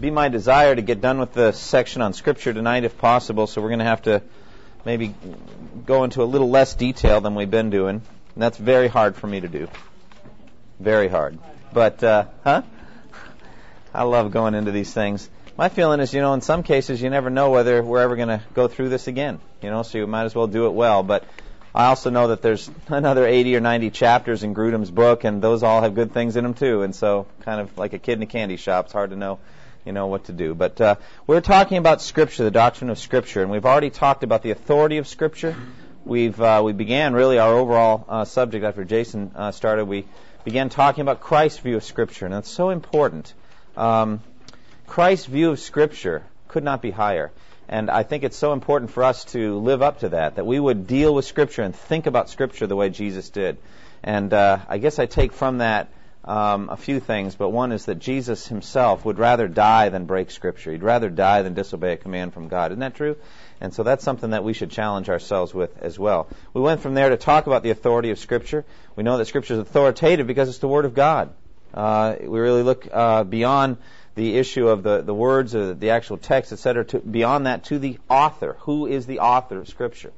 be my desire to get done with the section on Scripture tonight if possible, so we're going to have to maybe go into a little less detail than we've been doing. And that's very hard for me to do. Very hard. But, uh, huh? I love going into these things. My feeling is, you know, in some cases you never know whether we're ever going to go through this again. You know, so you might as well do it well. But I also know that there's another 80 or 90 chapters in Grudem's book, and those all have good things in them too. And so, kind of like a kid in a candy shop, it's hard to know you know what to do. But uh, we're talking about Scripture, the doctrine of Scripture, and we've already talked about the authority of Scripture. We've uh, we began really our overall uh, subject after Jason uh, started. We began talking about Christ's view of Scripture, and that's so important. Um, Christ's view of Scripture could not be higher. And I think it's so important for us to live up to that, that we would deal with Scripture and think about Scripture the way Jesus did. And uh, I guess I take from that um, a few things, but one is that Jesus himself would rather die than break Scripture. He'd rather die than disobey a command from God. Isn't that true? And so that's something that we should challenge ourselves with as well. We went from there to talk about the authority of Scripture. We know that Scripture is authoritative because it's the Word of God. Uh, we really look uh, beyond the issue of the, the words or the actual text, etc., to, beyond that to the author. Who is the author of Scripture?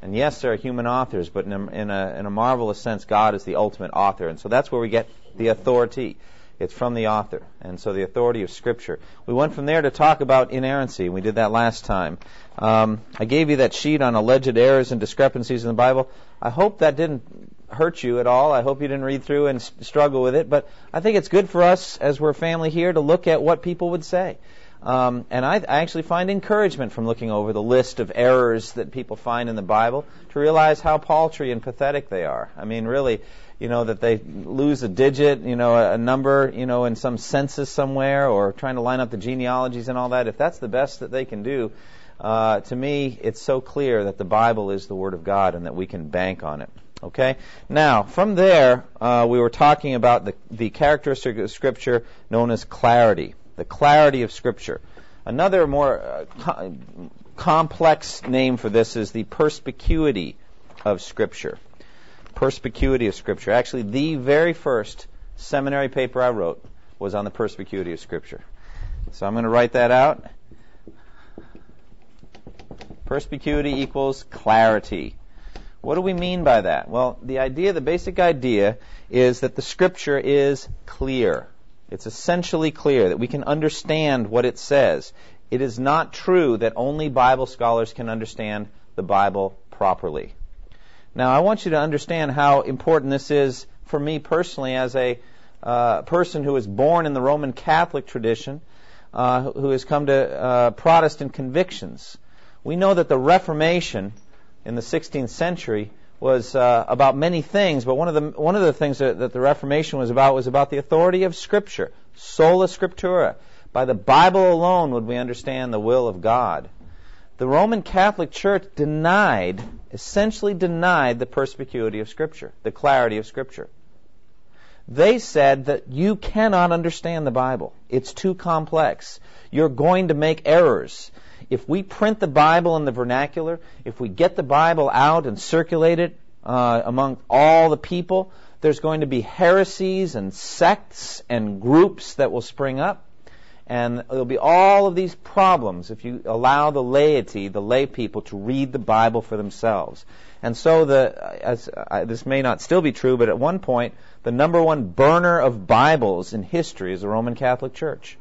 And yes, there are human authors, but in a, in a, in a marvelous sense, God is the ultimate author. And so that's where we get the authority. It's from the author. And so the authority of Scripture. We went from there to talk about inerrancy. We did that last time. Um, I gave you that sheet on alleged errors and discrepancies in the Bible. I hope that didn't hurt you at all. I hope you didn't read through and struggle with it. But I think it's good for us as we're a family here to look at what people would say. Um, and I, I actually find encouragement from looking over the list of errors that people find in the Bible to realize how paltry and pathetic they are. I mean, really, you know, that they lose a digit, you know, a, a number, you know, in some census somewhere, or trying to line up the genealogies and all that. If that's the best that they can do, uh, to me, it's so clear that the Bible is the Word of God and that we can bank on it. Okay? Now, from there, uh, we were talking about the, the characteristic of Scripture known as clarity the clarity of Scripture. Another more uh, co- complex name for this is the perspicuity of Scripture. Perspicuity of Scripture. Actually, the very first seminary paper I wrote was on the perspicuity of Scripture. So I'm going to write that out. Perspicuity equals clarity. What do we mean by that? Well, the idea, the basic idea, is that the Scripture is clear. It's essentially clear that we can understand what it says. It is not true that only Bible scholars can understand the Bible properly. Now, I want you to understand how important this is for me personally as a uh, person who was born in the Roman Catholic tradition, uh, who has come to uh, Protestant convictions. We know that the Reformation in the 16th century was uh, about many things, but one of the one of the things that, that, the Reformation was about was about the authority of Scripture, sola scriptura. By the Bible alone would we understand the will of God. The Roman Catholic Church denied, essentially denied the perspicuity of Scripture, the clarity of Scripture. They said that you cannot understand the Bible. It's too complex. You're going to make errors if we print the Bible in the vernacular, if we get the Bible out and circulate it uh, among all the people, there's going to be heresies and sects and groups that will spring up. And there'll be all of these problems if you allow the laity, the lay people, to read the Bible for themselves. And so the, as, this may not still be true, but at one point, the number one burner of Bibles in history is the Roman Catholic Church.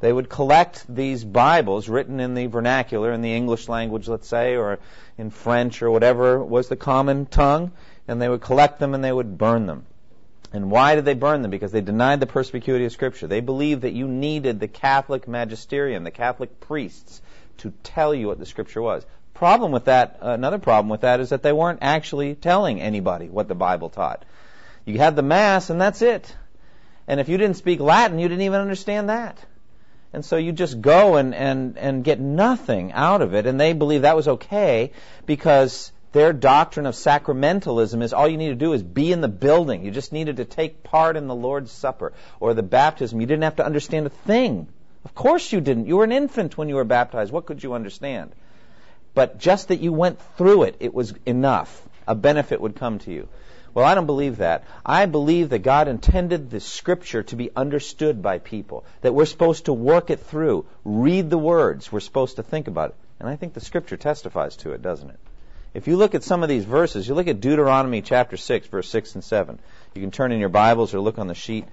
They would collect these Bibles written in the vernacular, in the English language, let's say, or in French or whatever was the common tongue, and they would collect them and they would burn them. And why did they burn them? Because they denied the perspicuity of Scripture. They believed that you needed the Catholic magisterium, the Catholic priests, to tell you what the Scripture was. Problem with that, uh, another problem with that is that they weren't actually telling anybody what the Bible taught. You had the Mass and that's it. And if you didn't speak Latin, you didn't even understand that. And so you just go and, and, and get nothing out of it. And they believe that was okay because their doctrine of sacramentalism is all you need to do is be in the building. You just needed to take part in the Lord's Supper or the baptism. You didn't have to understand a thing. Of course you didn't. You were an infant when you were baptized. What could you understand? But just that you went through it, it was enough. A benefit would come to you. Well, I don't believe that. I believe that God intended the scripture to be understood by people, that we're supposed to work it through, read the words, we're supposed to think about it. And I think the scripture testifies to it, doesn't it? If you look at some of these verses, you look at Deuteronomy chapter 6, verse 6 and 7. You can turn in your Bibles or look on the sheet.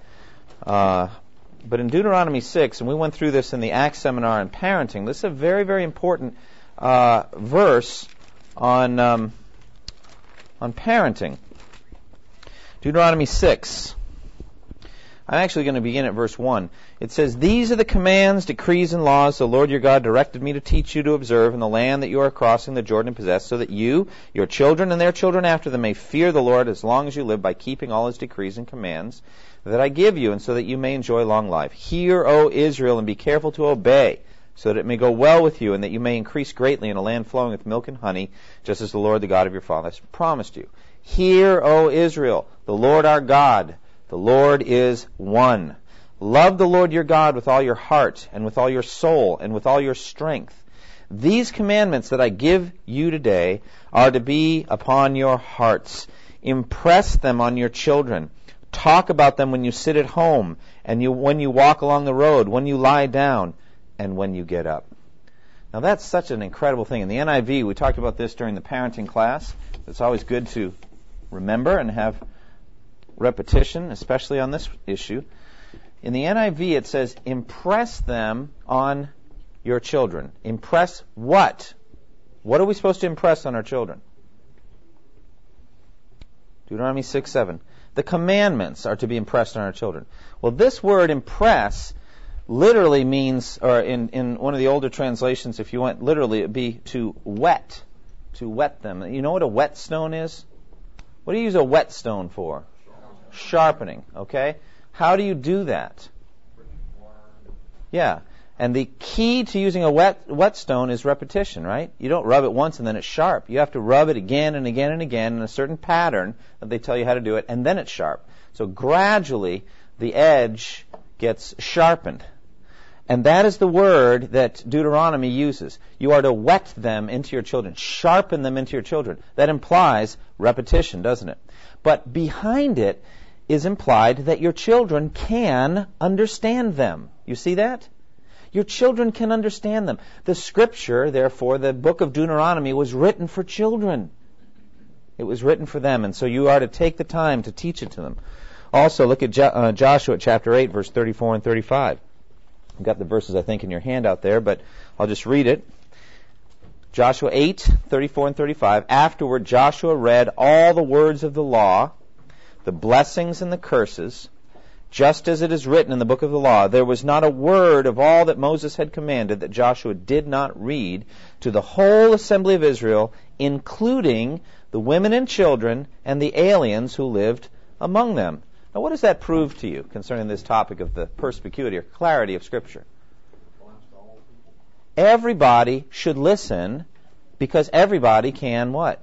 Uh, but in Deuteronomy 6, and we went through this in the Acts seminar on parenting, this is a very, very important uh, verse on, um, on parenting. Deuteronomy 6. I'm actually going to begin at verse 1. It says, These are the commands, decrees, and laws the Lord your God directed me to teach you to observe in the land that you are crossing the Jordan to possess, so that you, your children, and their children after them may fear the Lord as long as you live by keeping all his decrees and commands that I give you, and so that you may enjoy long life. Hear, O Israel, and be careful to obey, so that it may go well with you, and that you may increase greatly in a land flowing with milk and honey, just as the Lord, the God of your fathers, promised you. Hear, O Israel, the Lord our God the Lord is one. Love the Lord your God with all your heart and with all your soul and with all your strength. These commandments that I give you today are to be upon your hearts. Impress them on your children. Talk about them when you sit at home and you, when you walk along the road, when you lie down, and when you get up. Now that's such an incredible thing. In the NIV, we talked about this during the parenting class. It's always good to remember and have repetition, especially on this issue. In the NIV, it says, impress them on your children. Impress what? What are we supposed to impress on our children? Deuteronomy 6 7. The commandments are to be impressed on our children. Well, this word impress literally means, or in, in one of the older translations, if you went literally, it would be to whet. To whet them. You know what a whetstone is? What do you use a whetstone for? Sharpening. Okay? How do you do that? Yeah. And the key to using a wet whetstone is repetition, right? You don't rub it once and then it's sharp. You have to rub it again and again and again in a certain pattern that they tell you how to do it, and then it's sharp. So gradually, the edge gets sharpened. And that is the word that Deuteronomy uses. You are to whet them into your children, sharpen them into your children. That implies repetition, doesn't it? But behind it is implied that your children can understand them. You see that? Your children can understand them. The scripture, therefore, the book of Deuteronomy was written for children. It was written for them, and so you are to take the time to teach it to them. Also, look at jo- uh, Joshua chapter 8, verse 34 and 35. I've got the verses, I think, in your handout there, but I'll just read it. Joshua 8, 34 and 35. Afterward, Joshua read all the words of the law the blessings and the curses, just as it is written in the book of the law, there was not a word of all that Moses had commanded that Joshua did not read to the whole assembly of Israel, including the women and children and the aliens who lived among them. Now, what does that prove to you concerning this topic of the perspicuity or clarity of Scripture? Everybody should listen because everybody can what?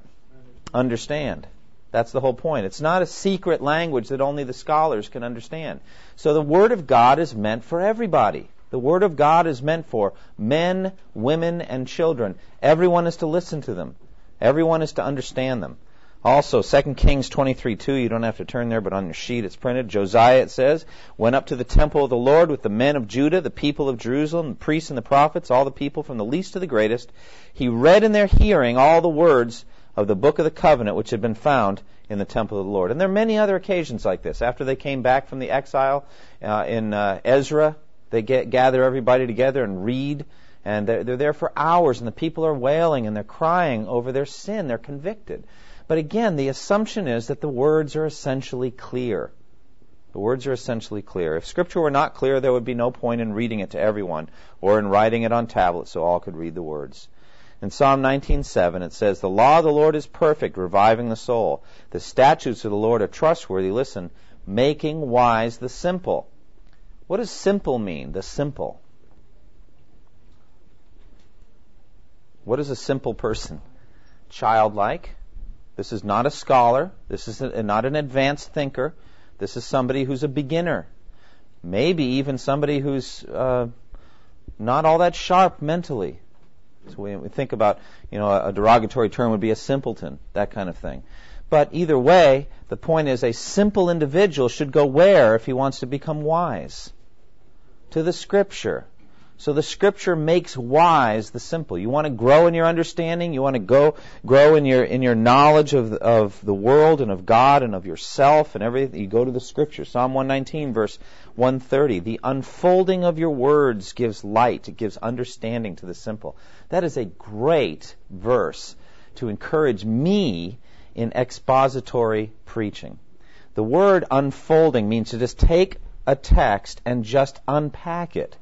Understand. That's the whole point. It's not a secret language that only the scholars can understand. So the Word of God is meant for everybody. The Word of God is meant for men, women, and children. Everyone is to listen to them. Everyone is to understand them. Also, 2 Kings 23:2, you don't have to turn there, but on your sheet it's printed. Josiah, it says, went up to the temple of the Lord with the men of Judah, the people of Jerusalem, the priests and the prophets, all the people from the least to the greatest. He read in their hearing all the words of the book of the covenant which had been found in the temple of the Lord. And there are many other occasions like this. After they came back from the exile uh, in uh, Ezra, they get, gather everybody together and read, and they're, they're there for hours, and the people are wailing and they're crying over their sin. They're convicted. But again, the assumption is that the words are essentially clear. The words are essentially clear. If Scripture were not clear, there would be no point in reading it to everyone or in writing it on tablets so all could read the words. In Psalm 19:7 it says, "The law of the Lord is perfect, reviving the soul. The statutes of the Lord are trustworthy, listen, making wise the simple." What does simple mean? The simple. What is a simple person? Childlike. This is not a scholar. This is a, not an advanced thinker. This is somebody who's a beginner. Maybe even somebody who's uh, not all that sharp mentally. So we, we think about, you know, a, a derogatory term would be a simpleton, that kind of thing. But either way, the point is a simple individual should go where if he wants to become wise? To the Scripture. So the Scripture makes wise the simple. You want to grow in your understanding. You want to go grow in your in your knowledge of the, of the world and of God and of yourself and everything. You go to the Scripture. Psalm 119, verse 130. The unfolding of your words gives light. It gives understanding to the simple. That is a great verse to encourage me in expository preaching. The word unfolding means to just take a text and just unpack it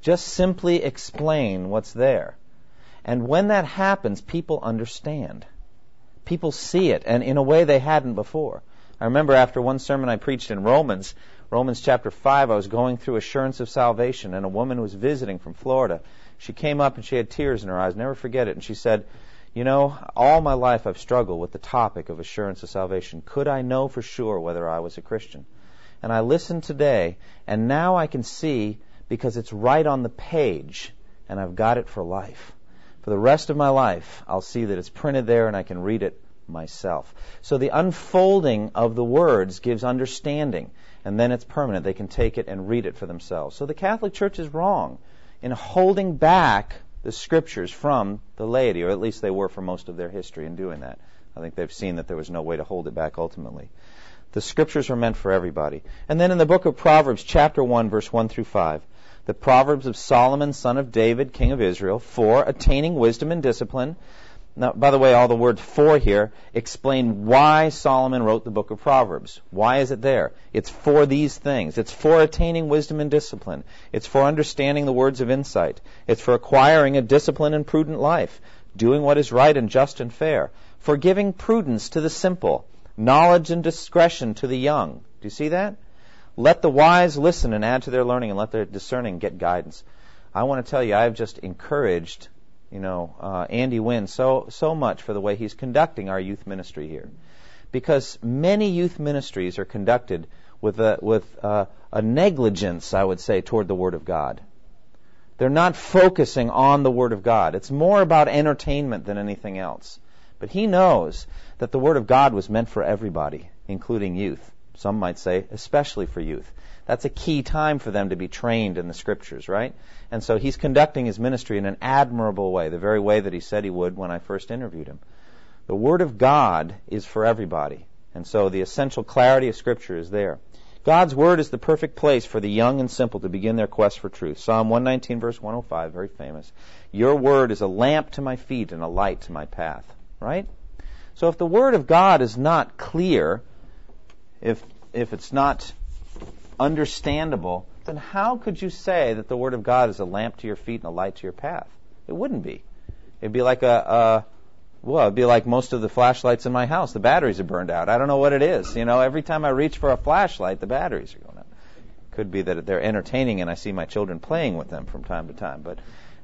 just simply explain what's there. And when that happens, people understand. People see it, and in a way they hadn't before. I remember after one sermon I preached in Romans, Romans chapter 5, I was going through assurance of salvation, and a woman was visiting from Florida. She came up and she had tears in her eyes, never forget it, and she said, You know, all my life I've struggled with the topic of assurance of salvation. Could I know for sure whether I was a Christian? And I listened today, and now I can see because it's right on the page and I've got it for life. For the rest of my life, I'll see that it's printed there and I can read it myself. So the unfolding of the words gives understanding, and then it's permanent. They can take it and read it for themselves. So the Catholic Church is wrong in holding back the scriptures from the laity, or at least they were for most of their history in doing that. I think they've seen that there was no way to hold it back ultimately. The scriptures are meant for everybody. And then in the book of Proverbs, chapter 1, verse 1 through 5, the Proverbs of Solomon, son of David, king of Israel, for attaining wisdom and discipline. Now, by the way, all the words for here explain why Solomon wrote the book of Proverbs. Why is it there? It's for these things. It's for attaining wisdom and discipline. It's for understanding the words of insight. It's for acquiring a disciplined and prudent life, doing what is right and just and fair, for giving prudence to the simple, knowledge and discretion to the young. Do you see that? Let the wise listen and add to their learning, and let their discerning get guidance. I want to tell you, I've just encouraged, you know, uh, Andy Wynn so so much for the way he's conducting our youth ministry here, because many youth ministries are conducted with a with a, a negligence, I would say, toward the Word of God. They're not focusing on the Word of God. It's more about entertainment than anything else. But he knows that the Word of God was meant for everybody, including youth. Some might say, especially for youth. That's a key time for them to be trained in the scriptures, right? And so he's conducting his ministry in an admirable way, the very way that he said he would when I first interviewed him. The Word of God is for everybody. And so the essential clarity of Scripture is there. God's Word is the perfect place for the young and simple to begin their quest for truth. Psalm 119, verse 105, very famous. Your Word is a lamp to my feet and a light to my path. Right? So if the Word of God is not clear, if if it's not understandable, then how could you say that the Word of God is a lamp to your feet and a light to your path? It wouldn't be. It'd be like a, a well, it'd be like most of the flashlights in my house. The batteries are burned out. I don't know what it is. You know, every time I reach for a flashlight, the batteries are going out. Could be that they're entertaining and I see my children playing with them from time to time. But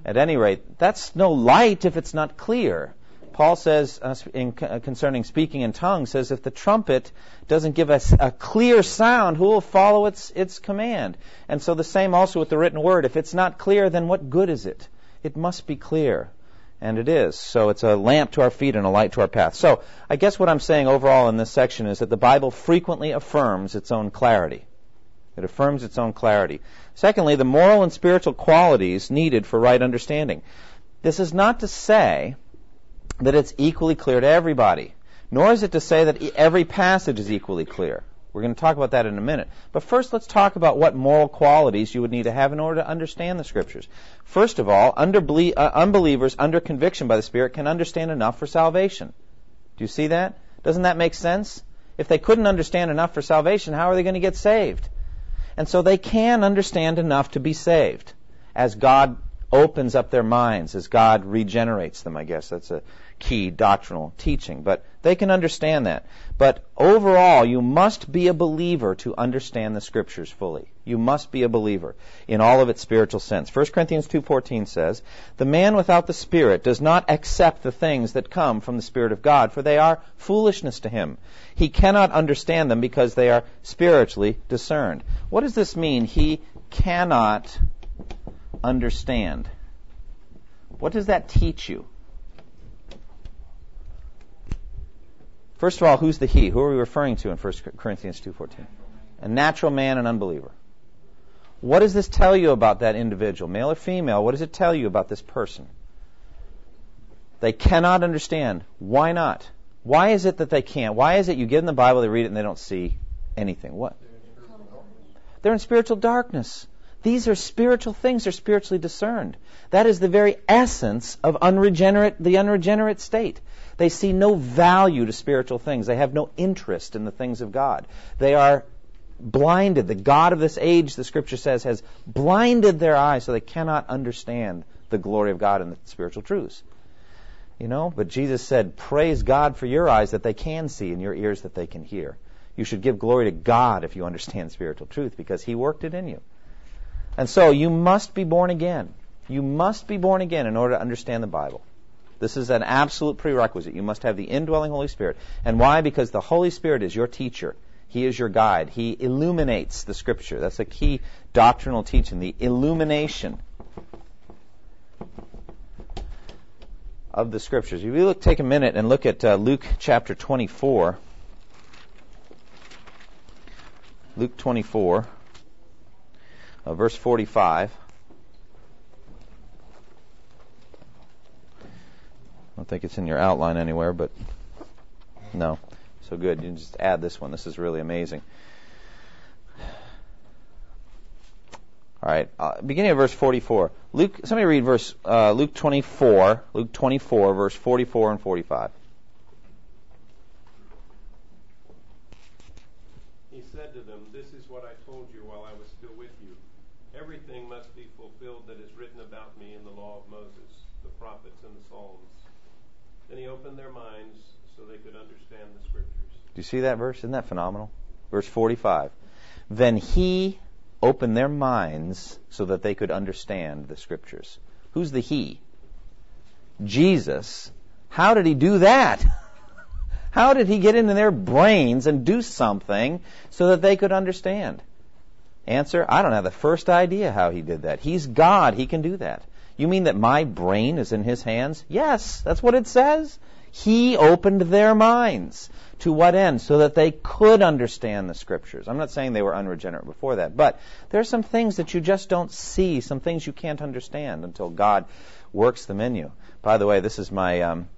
at any rate, that's no light if it's not clear. Paul says uh, in, uh, concerning speaking in tongues, says if the trumpet doesn't give us a clear sound, who will follow its, its command? And so the same also with the written word. If it's not clear, then what good is it? It must be clear. And it is. So it's a lamp to our feet and a light to our path. So I guess what I'm saying overall in this section is that the Bible frequently affirms its own clarity. It affirms its own clarity. Secondly, the moral and spiritual qualities needed for right understanding. This is not to say that it's equally clear to everybody. Nor is it to say that every passage is equally clear. We're going to talk about that in a minute. But first, let's talk about what moral qualities you would need to have in order to understand the Scriptures. First of all, uh, unbelievers under conviction by the Spirit can understand enough for salvation. Do you see that? Doesn't that make sense? If they couldn't understand enough for salvation, how are they going to get saved? And so they can understand enough to be saved as God opens up their minds, as God regenerates them, I guess. That's a key doctrinal teaching, but they can understand that. But overall, you must be a believer to understand the scriptures fully. You must be a believer in all of its spiritual sense. 1 Corinthians 2:14 says, "The man without the Spirit does not accept the things that come from the Spirit of God, for they are foolishness to him. He cannot understand them because they are spiritually discerned." What does this mean? He cannot understand. What does that teach you? First of all, who's the he? Who are we referring to in 1 Corinthians 2:14? A natural man, an unbeliever. What does this tell you about that individual, male or female? What does it tell you about this person? They cannot understand. Why not? Why is it that they can't? Why is it you give them the Bible, they read it, and they don't see anything? What? They're in spiritual darkness. These are spiritual things. They're spiritually discerned. That is the very essence of unregenerate, the unregenerate state. They see no value to spiritual things. They have no interest in the things of God. They are blinded. The God of this age, the scripture says, has blinded their eyes so they cannot understand the glory of God and the spiritual truths. You know, but Jesus said, Praise God for your eyes that they can see and your ears that they can hear. You should give glory to God if you understand spiritual truth because He worked it in you. And so you must be born again. You must be born again in order to understand the Bible. This is an absolute prerequisite. You must have the indwelling Holy Spirit. And why? Because the Holy Spirit is your teacher. He is your guide. He illuminates the Scripture. That's a key doctrinal teaching, the illumination of the Scriptures. If you look, take a minute and look at uh, Luke chapter 24. Luke 24, uh, verse 45. Don't think it's in your outline anywhere, but no. So good. You just add this one. This is really amazing. All right, uh, beginning of verse 44. Luke, somebody read verse uh, Luke 24, Luke 24, verse 44 and 45. He said to them, "This is what I told you while I was still with you. Everything must be fulfilled that is written about me in the law of Moses, the prophets, and the Psalms." Then opened their minds so they could understand the scriptures. Do you see that verse? Isn't that phenomenal? Verse 45. Then he opened their minds so that they could understand the scriptures. Who's the he? Jesus. How did he do that? How did he get into their brains and do something so that they could understand? Answer, I don't have the first idea how he did that. He's God. He can do that. You mean that my brain is in his hands? Yes, that's what it says. He opened their minds. To what end? So that they could understand the scriptures. I'm not saying they were unregenerate before that, but there are some things that you just don't see, some things you can't understand until God works them in you. By the way, this is my um,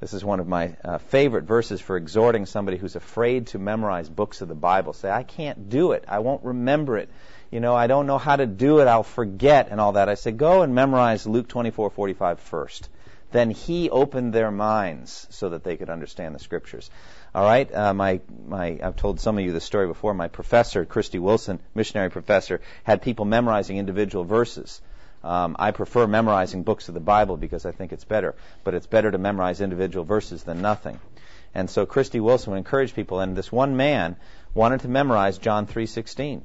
this is one of my uh, favorite verses for exhorting somebody who's afraid to memorize books of the Bible. Say, I can't do it. I won't remember it. You know, I don't know how to do it. I'll forget and all that. I said, go and memorize Luke 24:45 first. Then he opened their minds so that they could understand the scriptures. All right, uh, my my I've told some of you the story before. My professor, Christy Wilson, missionary professor, had people memorizing individual verses. Um, I prefer memorizing books of the Bible because I think it's better, but it's better to memorize individual verses than nothing. And so Christy Wilson would encourage people, and this one man wanted to memorize John 3:16.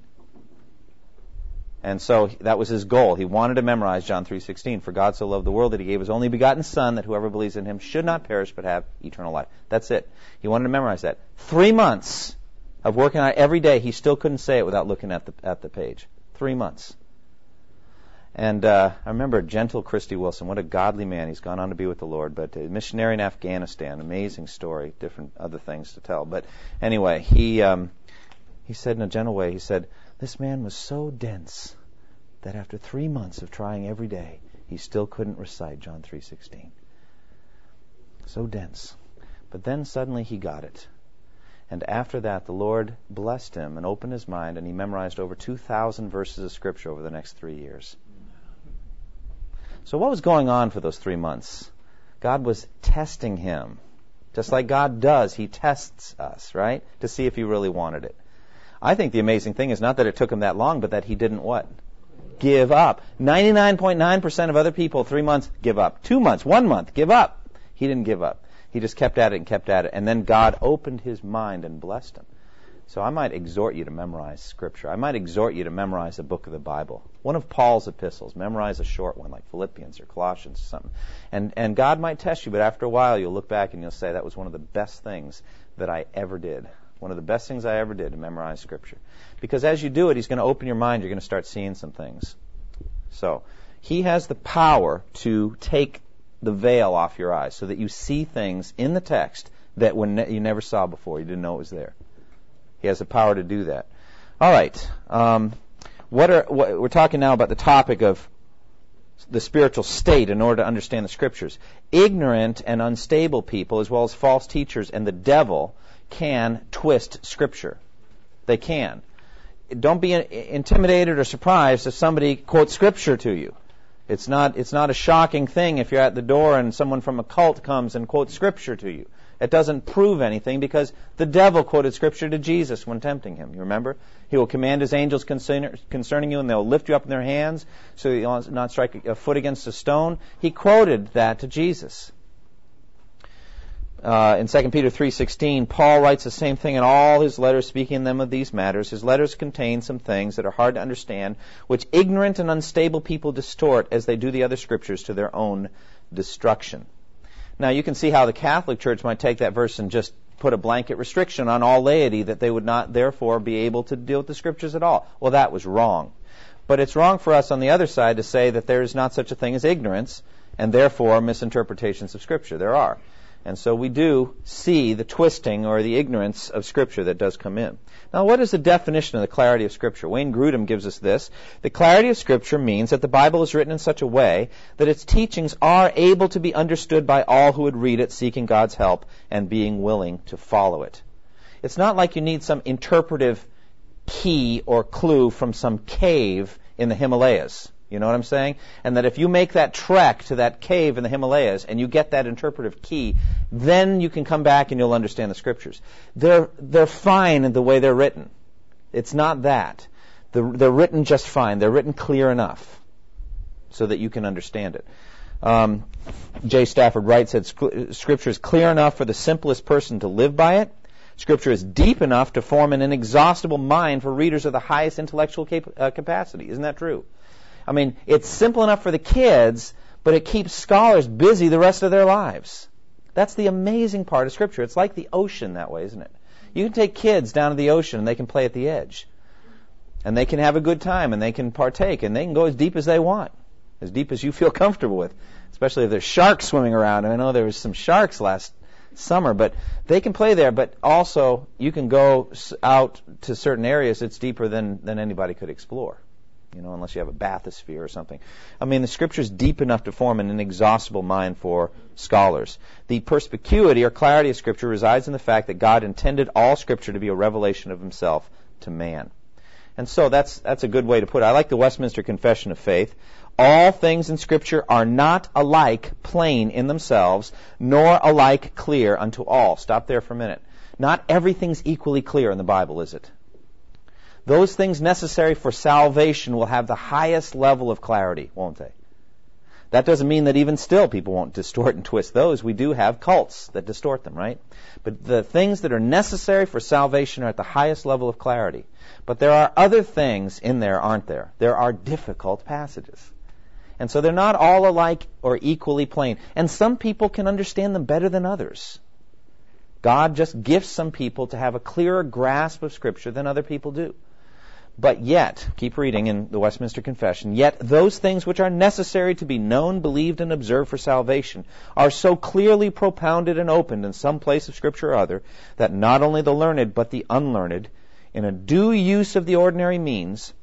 And so that was his goal. He wanted to memorize John 3:16. For God so loved the world that he gave his only begotten son that whoever believes in him should not perish but have eternal life. That's it. He wanted to memorize that. 3 months of working on it every day, he still couldn't say it without looking at the at the page. 3 months. And uh, I remember gentle Christy Wilson. What a godly man. He's gone on to be with the Lord. But a missionary in Afghanistan. Amazing story. Different other things to tell. But anyway, he um, he said in a gentle way. He said, this man was so dense that after three months of trying every day, he still couldn't recite John 3:16. So dense. But then suddenly he got it. And after that, the Lord blessed him and opened his mind, and he memorized over 2,000 verses of Scripture over the next three years. So, what was going on for those three months? God was testing him. Just like God does, He tests us, right? To see if He really wanted it. I think the amazing thing is not that it took him that long, but that he didn't what? Give up. 99.9% of other people, three months, give up. Two months, one month, give up. He didn't give up. He just kept at it and kept at it. And then God opened his mind and blessed him. So I might exhort you to memorize Scripture. I might exhort you to memorize a book of the Bible. One of Paul's epistles. Memorize a short one like Philippians or Colossians or something. And, and God might test you, but after a while you'll look back and you'll say, that was one of the best things that I ever did. One of the best things I ever did to memorize Scripture. Because as you do it, He's going to open your mind. You're going to start seeing some things. So, He has the power to take the veil off your eyes so that you see things in the text that when you never saw before. You didn't know it was there. He has the power to do that. All right. Um, what are what, we're talking now about the topic of the spiritual state in order to understand the scriptures. Ignorant and unstable people, as well as false teachers and the devil, can twist scripture. They can. Don't be intimidated or surprised if somebody quotes scripture to you. It's not, it's not a shocking thing if you're at the door and someone from a cult comes and quotes scripture to you. It doesn't prove anything because the devil quoted scripture to Jesus when tempting him. You remember? He will command his angels concerning you and they'll lift you up in their hands so you'll not strike a foot against a stone. He quoted that to Jesus. Uh, in 2 Peter 3:16, Paul writes the same thing in all his letters, speaking them of these matters. His letters contain some things that are hard to understand, which ignorant and unstable people distort as they do the other scriptures to their own destruction. Now you can see how the Catholic Church might take that verse and just put a blanket restriction on all laity that they would not therefore be able to deal with the scriptures at all. Well, that was wrong. But it's wrong for us on the other side to say that there is not such a thing as ignorance and therefore misinterpretations of scripture. There are. And so we do see the twisting or the ignorance of Scripture that does come in. Now, what is the definition of the clarity of Scripture? Wayne Grudem gives us this. The clarity of Scripture means that the Bible is written in such a way that its teachings are able to be understood by all who would read it seeking God's help and being willing to follow it. It's not like you need some interpretive key or clue from some cave in the Himalayas. You know what I'm saying? And that if you make that trek to that cave in the Himalayas and you get that interpretive key, then you can come back and you'll understand the scriptures. They're, they're fine in the way they're written. It's not that. They're, they're written just fine. They're written clear enough so that you can understand it. Um. Stafford Wright said Scripture is clear enough for the simplest person to live by it. Scripture is deep enough to form an inexhaustible mind for readers of the highest intellectual cap- uh, capacity. Isn't that true? I mean, it's simple enough for the kids, but it keeps scholars busy the rest of their lives. That's the amazing part of Scripture. It's like the ocean that way, isn't it? You can take kids down to the ocean and they can play at the edge. And they can have a good time and they can partake and they can go as deep as they want, as deep as you feel comfortable with, especially if there's sharks swimming around. I know there was some sharks last summer, but they can play there. But also, you can go out to certain areas that's deeper than, than anybody could explore you know, unless you have a bathysphere or something. I mean, the scripture is deep enough to form an inexhaustible mind for scholars. The perspicuity or clarity of scripture resides in the fact that God intended all scripture to be a revelation of himself to man. And so that's, that's a good way to put it. I like the Westminster Confession of Faith. All things in Scripture are not alike plain in themselves, nor alike clear unto all. Stop there for a minute. Not everything's equally clear in the Bible, is it? Those things necessary for salvation will have the highest level of clarity, won't they? That doesn't mean that even still people won't distort and twist those. We do have cults that distort them, right? But the things that are necessary for salvation are at the highest level of clarity. But there are other things in there, aren't there? There are difficult passages. And so they're not all alike or equally plain. And some people can understand them better than others. God just gifts some people to have a clearer grasp of Scripture than other people do. But yet, keep reading in the Westminster Confession, yet those things which are necessary to be known, believed, and observed for salvation are so clearly propounded and opened in some place of Scripture or other that not only the learned but the unlearned, in a due use of the ordinary means,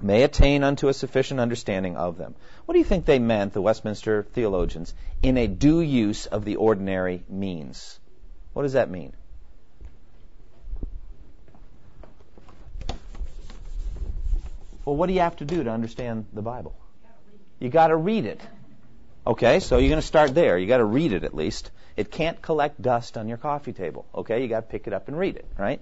may attain unto a sufficient understanding of them. What do you think they meant, the Westminster theologians, in a due use of the ordinary means? What does that mean? Well, what do you have to do to understand the Bible? You got to read it. Okay, so you're going to start there. You got to read it at least. It can't collect dust on your coffee table. Okay, you got to pick it up and read it, right?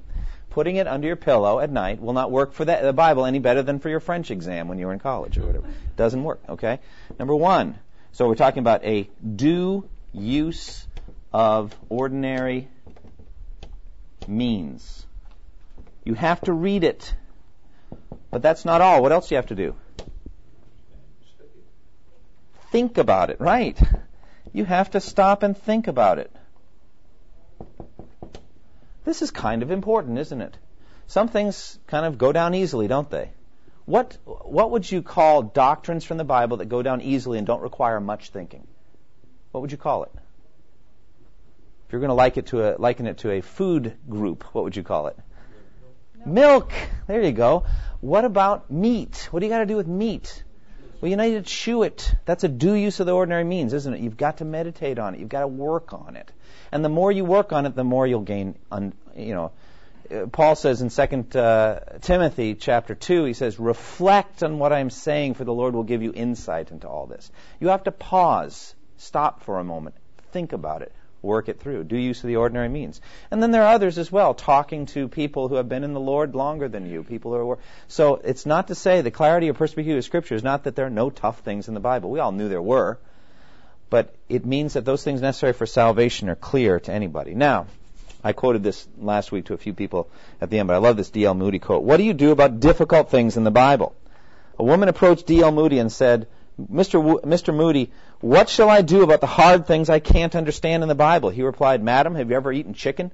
Putting it under your pillow at night will not work for the, the Bible any better than for your French exam when you were in college or whatever. It doesn't work, okay? Number one, so we're talking about a due use of ordinary means. You have to read it. But that's not all. What else do you have to do? Think about it, right? You have to stop and think about it. This is kind of important, isn't it? Some things kind of go down easily, don't they? What, what would you call doctrines from the Bible that go down easily and don't require much thinking? What would you call it? If you're going to like it to a, liken it to a food group, what would you call it? Milk. There you go. What about meat? What do you got to do with meat? Well, you need to chew it. That's a due use of the ordinary means, isn't it? You've got to meditate on it. You've got to work on it. And the more you work on it, the more you'll gain, un, you know, uh, Paul says in Second uh, Timothy chapter 2, he says, reflect on what I'm saying, for the Lord will give you insight into all this. You have to pause, stop for a moment, think about it, work it through, due use of the ordinary means. And then there are others as well, talking to people who have been in the Lord longer than you, people who are. So it's not to say the clarity of perspicuous scripture is not that there are no tough things in the Bible. We all knew there were. But it means that those things necessary for salvation are clear to anybody. Now, I quoted this last week to a few people at the end, but I love this D.L. Moody quote. What do you do about difficult things in the Bible? A woman approached D.L. Moody and said, Mr. W- Mr. Moody, what shall I do about the hard things I can't understand in the Bible? He replied, Madam, have you ever eaten chicken?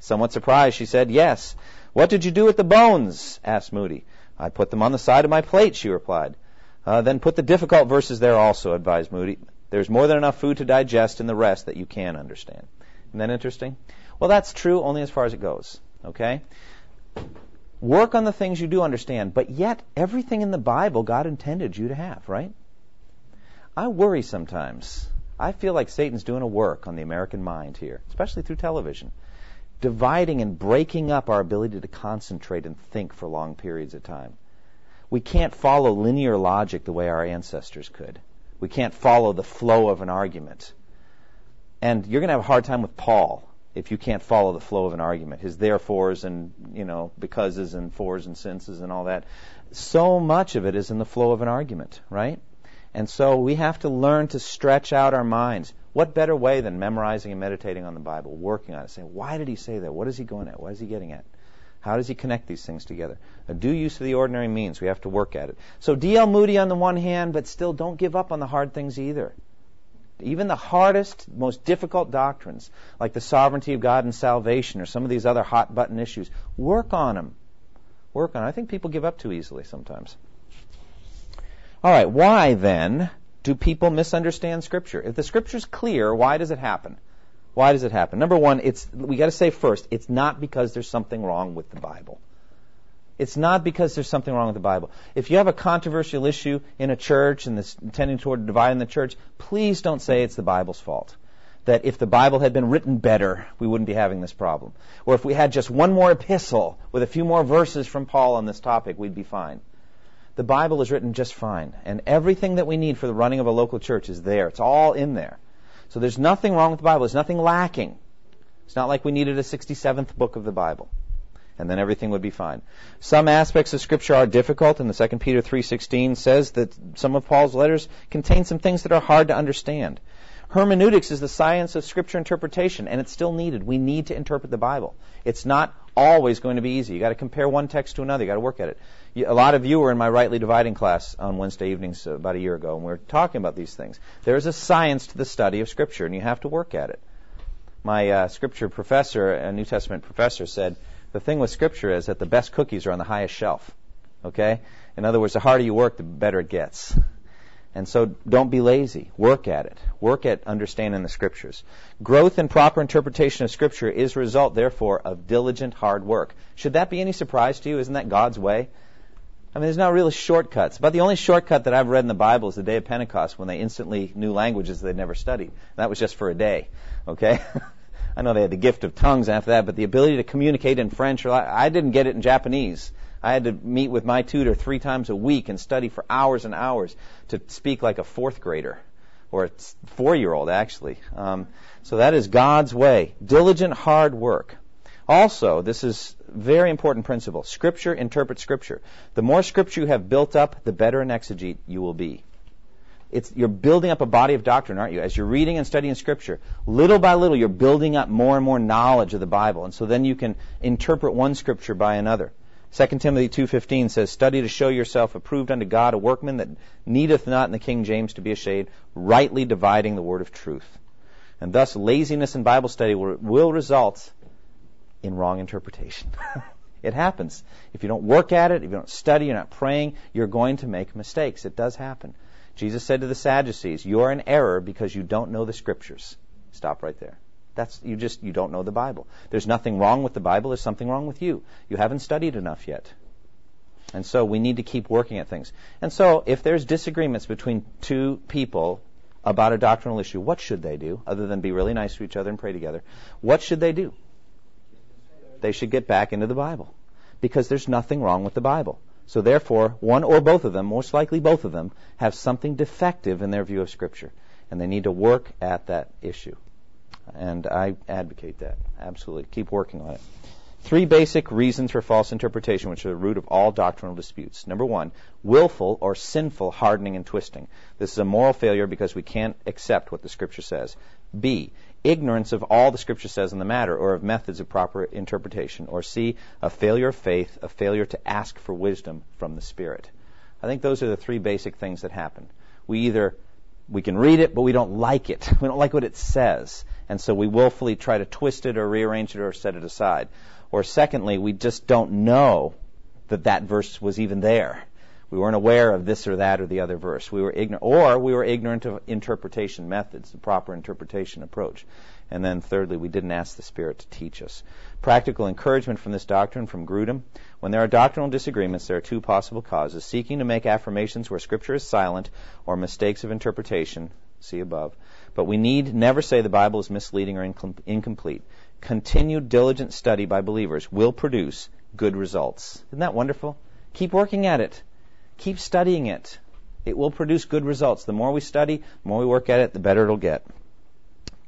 Somewhat surprised, she said, Yes. What did you do with the bones? asked Moody. I put them on the side of my plate, she replied. Uh, then put the difficult verses there also, advised Moody. There's more than enough food to digest in the rest that you can understand. Isn't that interesting? Well, that's true only as far as it goes. Okay? Work on the things you do understand, but yet everything in the Bible God intended you to have, right? I worry sometimes. I feel like Satan's doing a work on the American mind here, especially through television, dividing and breaking up our ability to concentrate and think for long periods of time. We can't follow linear logic the way our ancestors could. We can't follow the flow of an argument. And you're going to have a hard time with Paul if you can't follow the flow of an argument, his therefores and you know becauses and fors and sinces and all that. So much of it is in the flow of an argument, right? And so we have to learn to stretch out our minds. What better way than memorizing and meditating on the Bible, working on it, saying, why did he say that? What is he going at? What is he getting at? How does he connect these things together? A due use of the ordinary means. We have to work at it. So D.L. Moody on the one hand, but still don't give up on the hard things either. Even the hardest, most difficult doctrines, like the sovereignty of God and salvation, or some of these other hot button issues, work on them. Work on them. I think people give up too easily sometimes. All right, why then do people misunderstand Scripture? If the Scripture's clear, why does it happen? Why does it happen? Number one, it's we got to say first, it's not because there's something wrong with the Bible. It's not because there's something wrong with the Bible. If you have a controversial issue in a church and this tending toward dividing the church, please don't say it's the Bible's fault. That if the Bible had been written better, we wouldn't be having this problem. Or if we had just one more epistle with a few more verses from Paul on this topic, we'd be fine. The Bible is written just fine, and everything that we need for the running of a local church is there. It's all in there. So there's nothing wrong with the Bible. There's nothing lacking. It's not like we needed a 67th book of the Bible and then everything would be fine. Some aspects of Scripture are difficult, and the 2 Peter 3.16 says that some of Paul's letters contain some things that are hard to understand. Hermeneutics is the science of Scripture interpretation, and it's still needed. We need to interpret the Bible. It's not always going to be easy. You've got to compare one text to another. You've got to work at it. A lot of you were in my rightly dividing class on Wednesday evenings about a year ago, and we were talking about these things. There is a science to the study of Scripture, and you have to work at it. My uh, Scripture professor, a New Testament professor, said, the thing with Scripture is that the best cookies are on the highest shelf. Okay? In other words, the harder you work, the better it gets. And so don't be lazy. Work at it. Work at understanding the Scriptures. Growth and proper interpretation of Scripture is a result, therefore, of diligent hard work. Should that be any surprise to you? Isn't that God's way? I mean, there's not really shortcuts. But the only shortcut that I've read in the Bible is the day of Pentecost when they instantly knew languages they'd never studied. That was just for a day. Okay? I know they had the gift of tongues after that, but the ability to communicate in French, I didn't get it in Japanese. I had to meet with my tutor three times a week and study for hours and hours to speak like a fourth grader or a four year old, actually. Um, so that is God's way. Diligent, hard work. Also, this is very important principle. Scripture interprets Scripture. The more Scripture you have built up, the better an exegete you will be. it's, you're building up a body of doctrine, aren't you? As you're reading and studying Scripture, little by little, you're building up more and more knowledge of the Bible, and so then you can interpret one Scripture by another. 2 Timothy 2.15 says, Study to show yourself approved unto God, a workman that needeth not in the King James to be ashamed, rightly dividing the word of truth. And thus, laziness in Bible study will, will result in wrong interpretation. it happens. If you don't work at it, if you don't study, you're not praying, you're going to make mistakes. It does happen. Jesus said to the Sadducees, "You're in error because you don't know the Scriptures." Stop right there. That's you just you don't know the Bible. There's nothing wrong with the Bible. There's something wrong with you. You haven't studied enough yet. And so we need to keep working at things. And so if there's disagreements between two people about a doctrinal issue, what should they do other than be really nice to each other and pray together? What should they do? They should get back into the Bible because there's nothing wrong with the Bible. So therefore, one or both of them, most likely both of them, have something defective in their view of Scripture. And they need to work at that issue. And I advocate that. Absolutely. Keep working on it. Three basic reasons for false interpretation, which are the root of all doctrinal disputes. Number one, willful or sinful hardening and twisting. This is a moral failure because we can't accept what the Scripture says. B, ignorance of all the Scripture says in the matter or of methods of proper interpretation. Or C, a failure of faith, a failure to ask for wisdom from the Spirit. I think those are the three basic things that happen. We either we can read it, but we don't like it. We don't like what it says. And so we willfully try to twist it or rearrange it or set it aside. Or secondly, we just don't know that that verse was even there. We weren't aware of this or that or the other verse. We were ignorant, or we were ignorant of interpretation methods, the proper interpretation approach. And then thirdly, we didn't ask the Spirit to teach us. Practical encouragement from this doctrine from Grudem. When there are doctrinal disagreements, there are two possible causes. Seeking to make affirmations where Scripture is silent or mistakes of interpretation, see above. But we need never say the Bible is misleading or incomplete. Continued diligent study by believers will produce good results. Isn't that wonderful? Keep working at it. Keep studying it. It will produce good results. The more we study, the more we work at it, the better it'll get.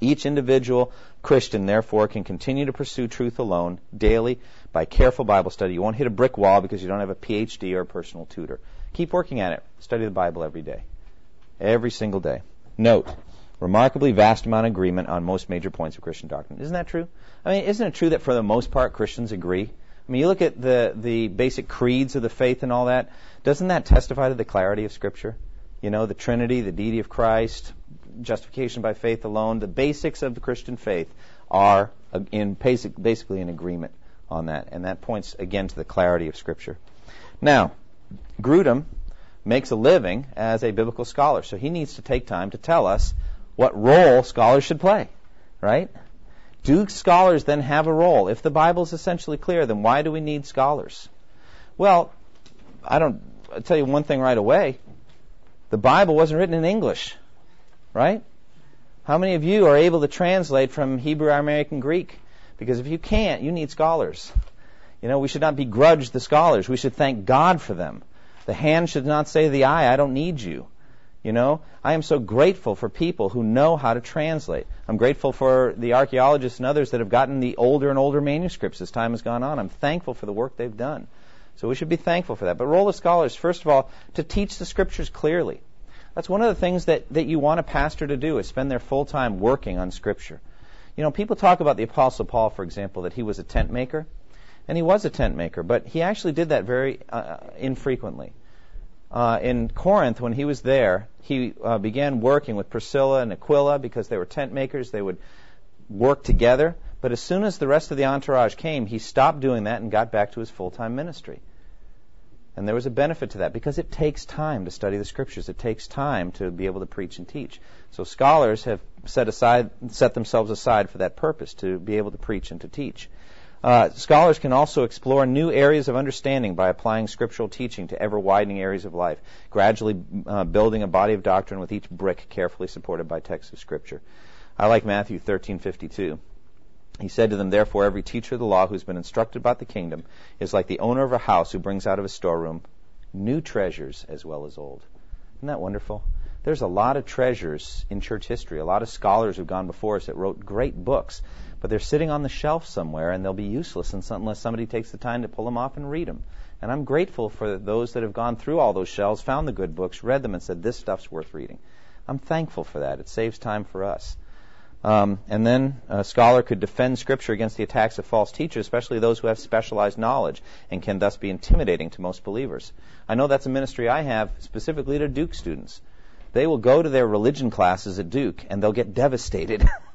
Each individual Christian, therefore, can continue to pursue truth alone daily by careful Bible study. You won't hit a brick wall because you don't have a PhD or a personal tutor. Keep working at it. Study the Bible every day. Every single day. Note, remarkably vast amount of agreement on most major points of Christian doctrine. Isn't that true? I mean, isn't it true that for the most part Christians agree? I mean, you look at the, the basic creeds of the faith and all that. Doesn't that testify to the clarity of Scripture? You know, the Trinity, the deity of Christ, justification by faith alone. The basics of the Christian faith are in basic, basically in agreement on that, and that points again to the clarity of Scripture. Now, Grudem makes a living as a biblical scholar, so he needs to take time to tell us what role scholars should play, right? Do scholars then have a role? If the Bible is essentially clear, then why do we need scholars? Well, I don't I'll tell you one thing right away. The Bible wasn't written in English, right? How many of you are able to translate from Hebrew, Aramaic, and Greek? Because if you can't, you need scholars. You know, we should not begrudge the scholars. We should thank God for them. The hand should not say to the eye, I don't need you. You know, I am so grateful for people who know how to translate. I'm grateful for the archaeologists and others that have gotten the older and older manuscripts as time has gone on. I'm thankful for the work they've done. So we should be thankful for that. But role of scholars, first of all, to teach the scriptures clearly. That's one of the things that, that you want a pastor to do is spend their full time working on scripture. You know, people talk about the Apostle Paul, for example, that he was a tent maker. And he was a tent maker, but he actually did that very uh, infrequently. Uh, in Corinth, when he was there, he uh, began working with Priscilla and Aquila because they were tent makers. They would work together. But as soon as the rest of the entourage came, he stopped doing that and got back to his full time ministry. And there was a benefit to that because it takes time to study the scriptures. It takes time to be able to preach and teach. So scholars have set aside, set themselves aside for that purpose to be able to preach and to teach. Uh, scholars can also explore new areas of understanding by applying scriptural teaching to ever widening areas of life, gradually uh, building a body of doctrine with each brick carefully supported by texts of scripture. I like Matthew 13:52. He said to them, Therefore, every teacher of the law who's been instructed about the kingdom is like the owner of a house who brings out of his storeroom new treasures as well as old. Isn't that wonderful? There's a lot of treasures in church history, a lot of scholars who've gone before us that wrote great books, but they're sitting on the shelf somewhere and they'll be useless unless somebody takes the time to pull them off and read them. And I'm grateful for those that have gone through all those shelves, found the good books, read them, and said, this stuff's worth reading. I'm thankful for that. It saves time for us. Um, and then a scholar could defend Scripture against the attacks of false teachers, especially those who have specialized knowledge and can thus be intimidating to most believers. I know that's a ministry I have specifically to Duke students. They will go to their religion classes at Duke and they'll get devastated.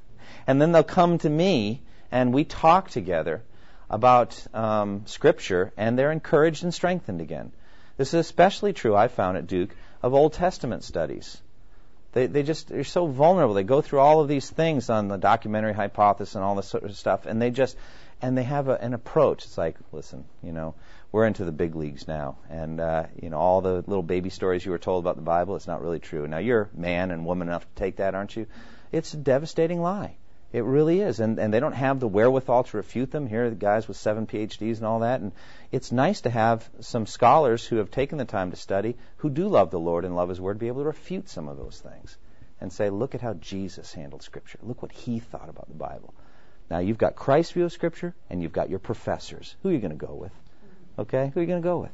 and then they'll come to me and we talk together about um, Scripture and they're encouraged and strengthened again. This is especially true, I found at Duke, of Old Testament studies. They, they just they're so vulnerable. They go through all of these things on the documentary hypothesis and all this sort of stuff, and they just and they have a, an approach. It's like, listen, you know, we're into the big leagues now, and uh, you know all the little baby stories you were told about the Bible. It's not really true. Now you're man and woman enough to take that, aren't you? It's a devastating lie. It really is, and and they don't have the wherewithal to refute them. Here are the guys with seven PhDs and all that, and it's nice to have some scholars who have taken the time to study, who do love the Lord and love His Word, be able to refute some of those things, and say, look at how Jesus handled Scripture. Look what He thought about the Bible. Now you've got Christ's view of Scripture, and you've got your professors. Who are you going to go with? Okay, who are you going to go with?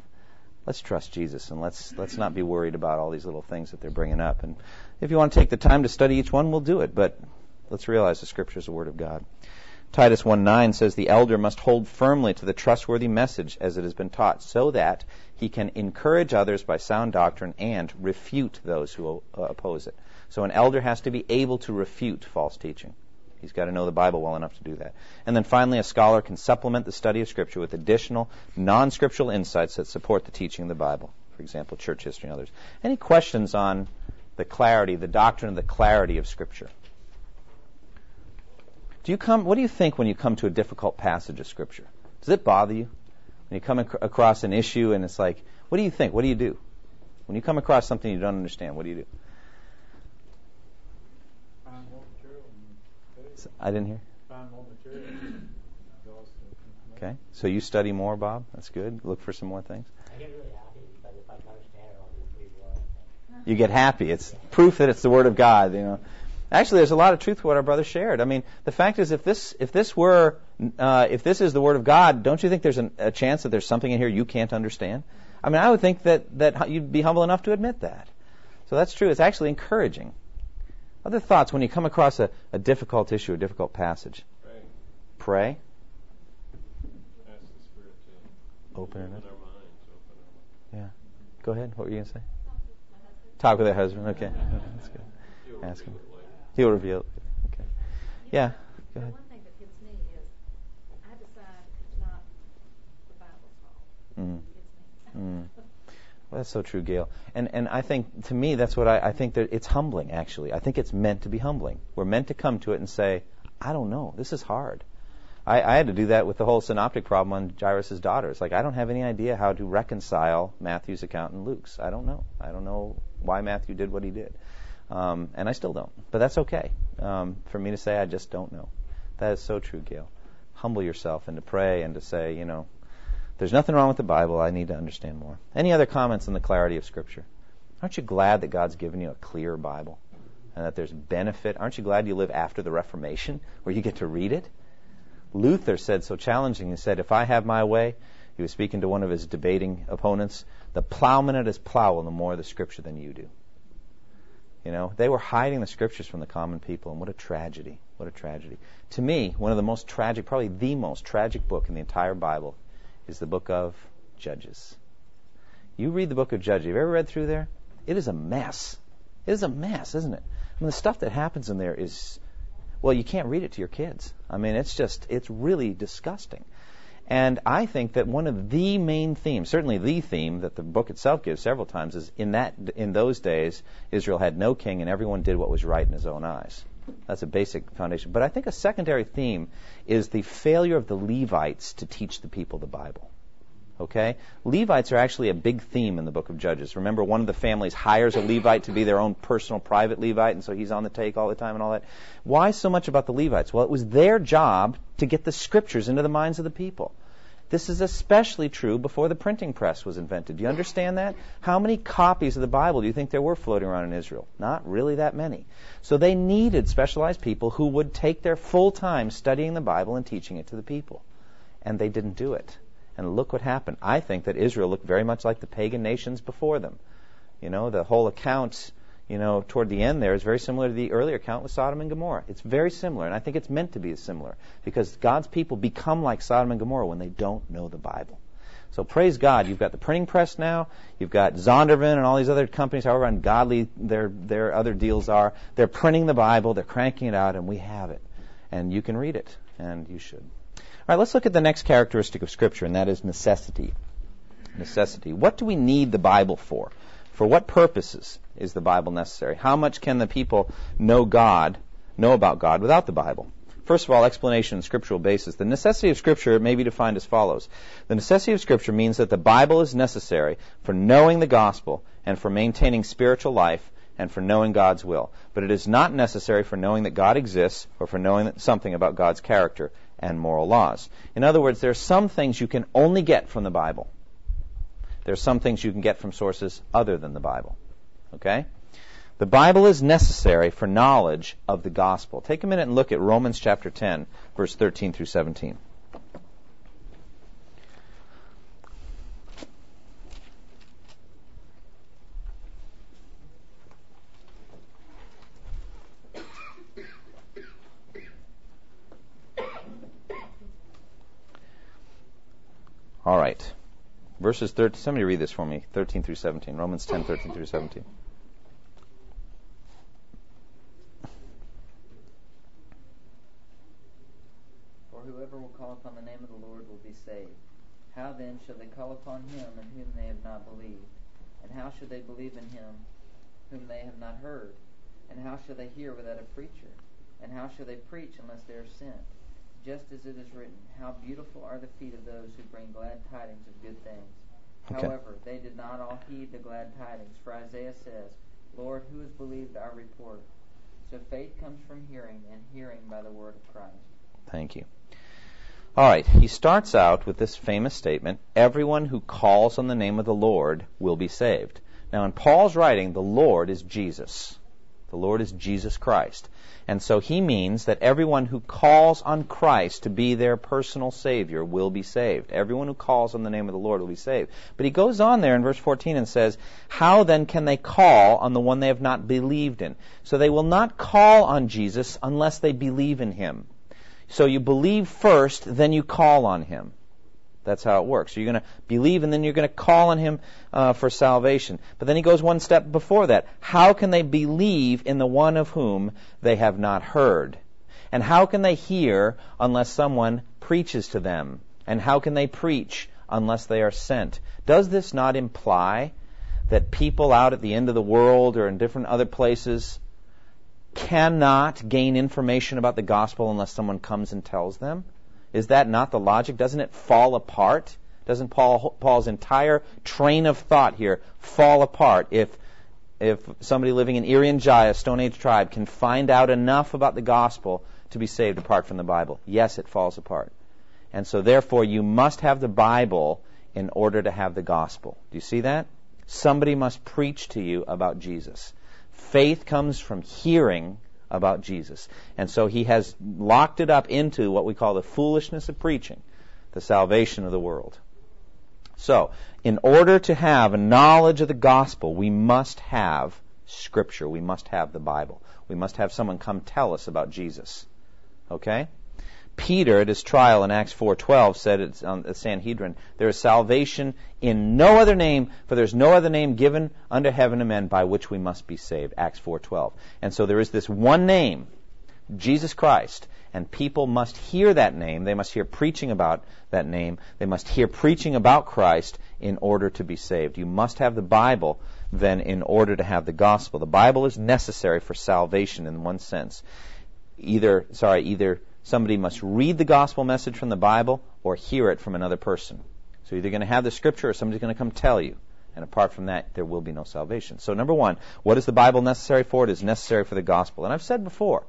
Let's trust Jesus and let's let's not be worried about all these little things that they're bringing up. And if you want to take the time to study each one, we'll do it. But Let's realize the Scripture is the Word of God. Titus 1:9 says the elder must hold firmly to the trustworthy message as it has been taught, so that he can encourage others by sound doctrine and refute those who uh, oppose it. So an elder has to be able to refute false teaching. He's got to know the Bible well enough to do that. And then finally, a scholar can supplement the study of Scripture with additional non scriptural insights that support the teaching of the Bible. For example, church history and others. Any questions on the clarity, the doctrine of the clarity of Scripture? Do you come? What do you think when you come to a difficult passage of Scripture? Does it bother you when you come ac- across an issue and it's like, what do you think? What do you do when you come across something you don't understand? What do you do? I didn't hear. Okay, so you study more, Bob. That's good. Look for some more things. You get happy. It's proof that it's the Word of God. You know. Actually, there's a lot of truth to what our brother shared. I mean, the fact is, if this if this were uh, if this is the word of God, don't you think there's an, a chance that there's something in here you can't understand? I mean, I would think that that you'd be humble enough to admit that. So that's true. It's actually encouraging. Other thoughts when you come across a, a difficult issue, a difficult passage? Pray. Pray. Ask the Spirit to Open it minds, open Yeah. Go ahead. What were you to say? Talk with your husband. Okay. That's good. Ask him. Reveal it later. He'll reveal. Okay. Yeah. Go The ahead. one thing that gets me is, I decide it's not the Bible's fault. Mm. Mm. Well, that's so true, Gail. And and I think to me that's what I, I think that it's humbling. Actually, I think it's meant to be humbling. We're meant to come to it and say, I don't know. This is hard. I, I had to do that with the whole synoptic problem on Jairus' daughters. Like I don't have any idea how to reconcile Matthew's account and Luke's. I don't know. I don't know why Matthew did what he did, um, and I still don't. But that's okay um, for me to say I just don't know. That is so true, Gail. Humble yourself and to pray and to say, you know, there's nothing wrong with the Bible. I need to understand more. Any other comments on the clarity of Scripture? Aren't you glad that God's given you a clear Bible and that there's benefit? Aren't you glad you live after the Reformation where you get to read it? Luther said so challenging. He said, If I have my way, he was speaking to one of his debating opponents, the plowman at his plow will know more of the Scripture than you do. You know, they were hiding the Scriptures from the common people, and what a tragedy. What a tragedy. To me, one of the most tragic, probably the most tragic book in the entire Bible is the book of Judges. You read the book of Judges. Have you ever read through there? It is a mess. It is a mess, isn't it? I mean, the stuff that happens in there is, well, you can't read it to your kids. I mean, it's just, it's really disgusting. And I think that one of the main themes, certainly the theme that the book itself gives several times, is in that in those days Israel had no king and everyone did what was right in his own eyes. That's a basic foundation. But I think a secondary theme is the failure of the Levites to teach the people the Bible. Okay? Levites are actually a big theme in the book of Judges. Remember, one of the families hires a Levite to be their own personal private Levite, and so he's on the take all the time and all that. Why so much about the Levites? Well, it was their job to get the scriptures into the minds of the people. This is especially true before the printing press was invented. Do you understand that? How many copies of the Bible do you think there were floating around in Israel? Not really that many. So they needed specialized people who would take their full time studying the Bible and teaching it to the people. And they didn't do it. And look what happened. I think that Israel looked very much like the pagan nations before them. You know, the whole account, you know, toward the end there is very similar to the earlier account with Sodom and Gomorrah. It's very similar, and I think it's meant to be similar because God's people become like Sodom and Gomorrah when they don't know the Bible. So praise God, you've got the printing press now, you've got Zondervan and all these other companies, however ungodly their their other deals are. They're printing the Bible, they're cranking it out, and we have it, and you can read it, and you should. Let's look at the next characteristic of Scripture, and that is necessity. Necessity. What do we need the Bible for? For what purposes is the Bible necessary? How much can the people know God, know about God without the Bible? First of all, explanation and scriptural basis. The necessity of Scripture may be defined as follows. The necessity of Scripture means that the Bible is necessary for knowing the gospel and for maintaining spiritual life and for knowing God's will. But it is not necessary for knowing that God exists or for knowing something about God's character and moral laws. In other words, there are some things you can only get from the Bible. There are some things you can get from sources other than the Bible. Okay? The Bible is necessary for knowledge of the gospel. Take a minute and look at Romans chapter 10, verse 13 through 17. All right. Verses 13, somebody read this for me, 13 through 17. Romans 10, 13 through 17. For whoever will call upon the name of the Lord will be saved. How then shall they call upon him in whom they have not believed? And how shall they believe in him whom they have not heard? And how shall they hear without a preacher? And how shall they preach unless they are sent? just as it is written, How beautiful are the feet of those who bring glad tidings of good things. Okay. However, they did not all heed the glad tidings, for Isaiah says, Lord, who has believed our report? So faith comes from hearing, and hearing by the word of Christ. Thank you. All right, he starts out with this famous statement Everyone who calls on the name of the Lord will be saved. Now, in Paul's writing, the Lord is Jesus. The Lord is Jesus Christ. And so he means that everyone who calls on Christ to be their personal Savior will be saved. Everyone who calls on the name of the Lord will be saved. But he goes on there in verse 14 and says, How then can they call on the one they have not believed in? So they will not call on Jesus unless they believe in him. So you believe first, then you call on him. That's how it works. So you're going to believe and then you're going to call on him uh, for salvation. But then he goes one step before that. How can they believe in the one of whom they have not heard? And how can they hear unless someone preaches to them? And how can they preach unless they are sent? Does this not imply that people out at the end of the world or in different other places cannot gain information about the gospel unless someone comes and tells them? Is that not the logic? Doesn't it fall apart? Doesn't Paul, Paul's entire train of thought here fall apart if, if somebody living in Irian Jaya, Stone Age tribe, can find out enough about the gospel to be saved apart from the Bible? Yes, it falls apart. And so therefore you must have the Bible in order to have the gospel. Do you see that? Somebody must preach to you about Jesus. Faith comes from hearing about Jesus. And so he has locked it up into what we call the foolishness of preaching, the salvation of the world. So, in order to have a knowledge of the gospel, we must have Scripture. We must have the Bible. We must have someone come tell us about Jesus. Okay? Peter at his trial in Acts 4:12 said it's on the Sanhedrin, there is salvation in no other name, for there's no other name given under heaven to men by which we must be saved. Acts 4:12. And so there is this one name, Jesus Christ, and people must hear that name. They must hear preaching about that name. They must hear preaching about Christ in order to be saved. You must have the Bible then in order to have the gospel. The Bible is necessary for salvation in one sense. Either sorry, either Somebody must read the gospel message from the Bible or hear it from another person. So you're either going to have the scripture or somebody's going to come tell you. And apart from that, there will be no salvation. So number one, what is the Bible necessary for? It is necessary for the gospel. And I've said before,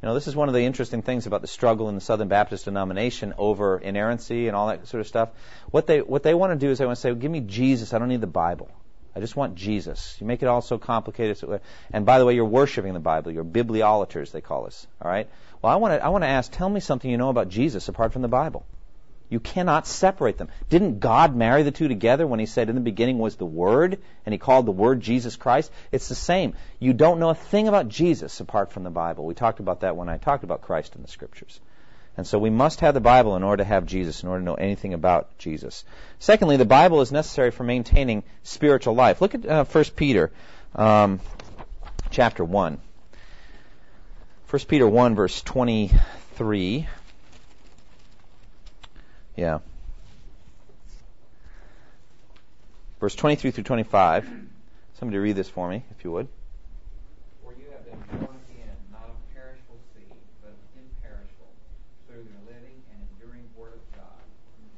you know, this is one of the interesting things about the struggle in the Southern Baptist denomination over inerrancy and all that sort of stuff. What they what they want to do is they want to say, well, "Give me Jesus. I don't need the Bible. I just want Jesus." You make it all so complicated. And by the way, you're worshiping the Bible. You're bibliolaters, they call us. All right. Well, I want to I want to ask. Tell me something you know about Jesus apart from the Bible. You cannot separate them. Didn't God marry the two together when He said, In the beginning was the Word, and He called the Word Jesus Christ? It's the same. You don't know a thing about Jesus apart from the Bible. We talked about that when I talked about Christ in the Scriptures. And so we must have the Bible in order to have Jesus, in order to know anything about Jesus. Secondly, the Bible is necessary for maintaining spiritual life. Look at uh, 1 Peter um, chapter 1. 1 Peter 1, verse 23. Yeah. Verse 23 through 25. Somebody read this for me, if you would. For you have been born again, not of perishable seed, but of imperishable, through the living and enduring Word of God.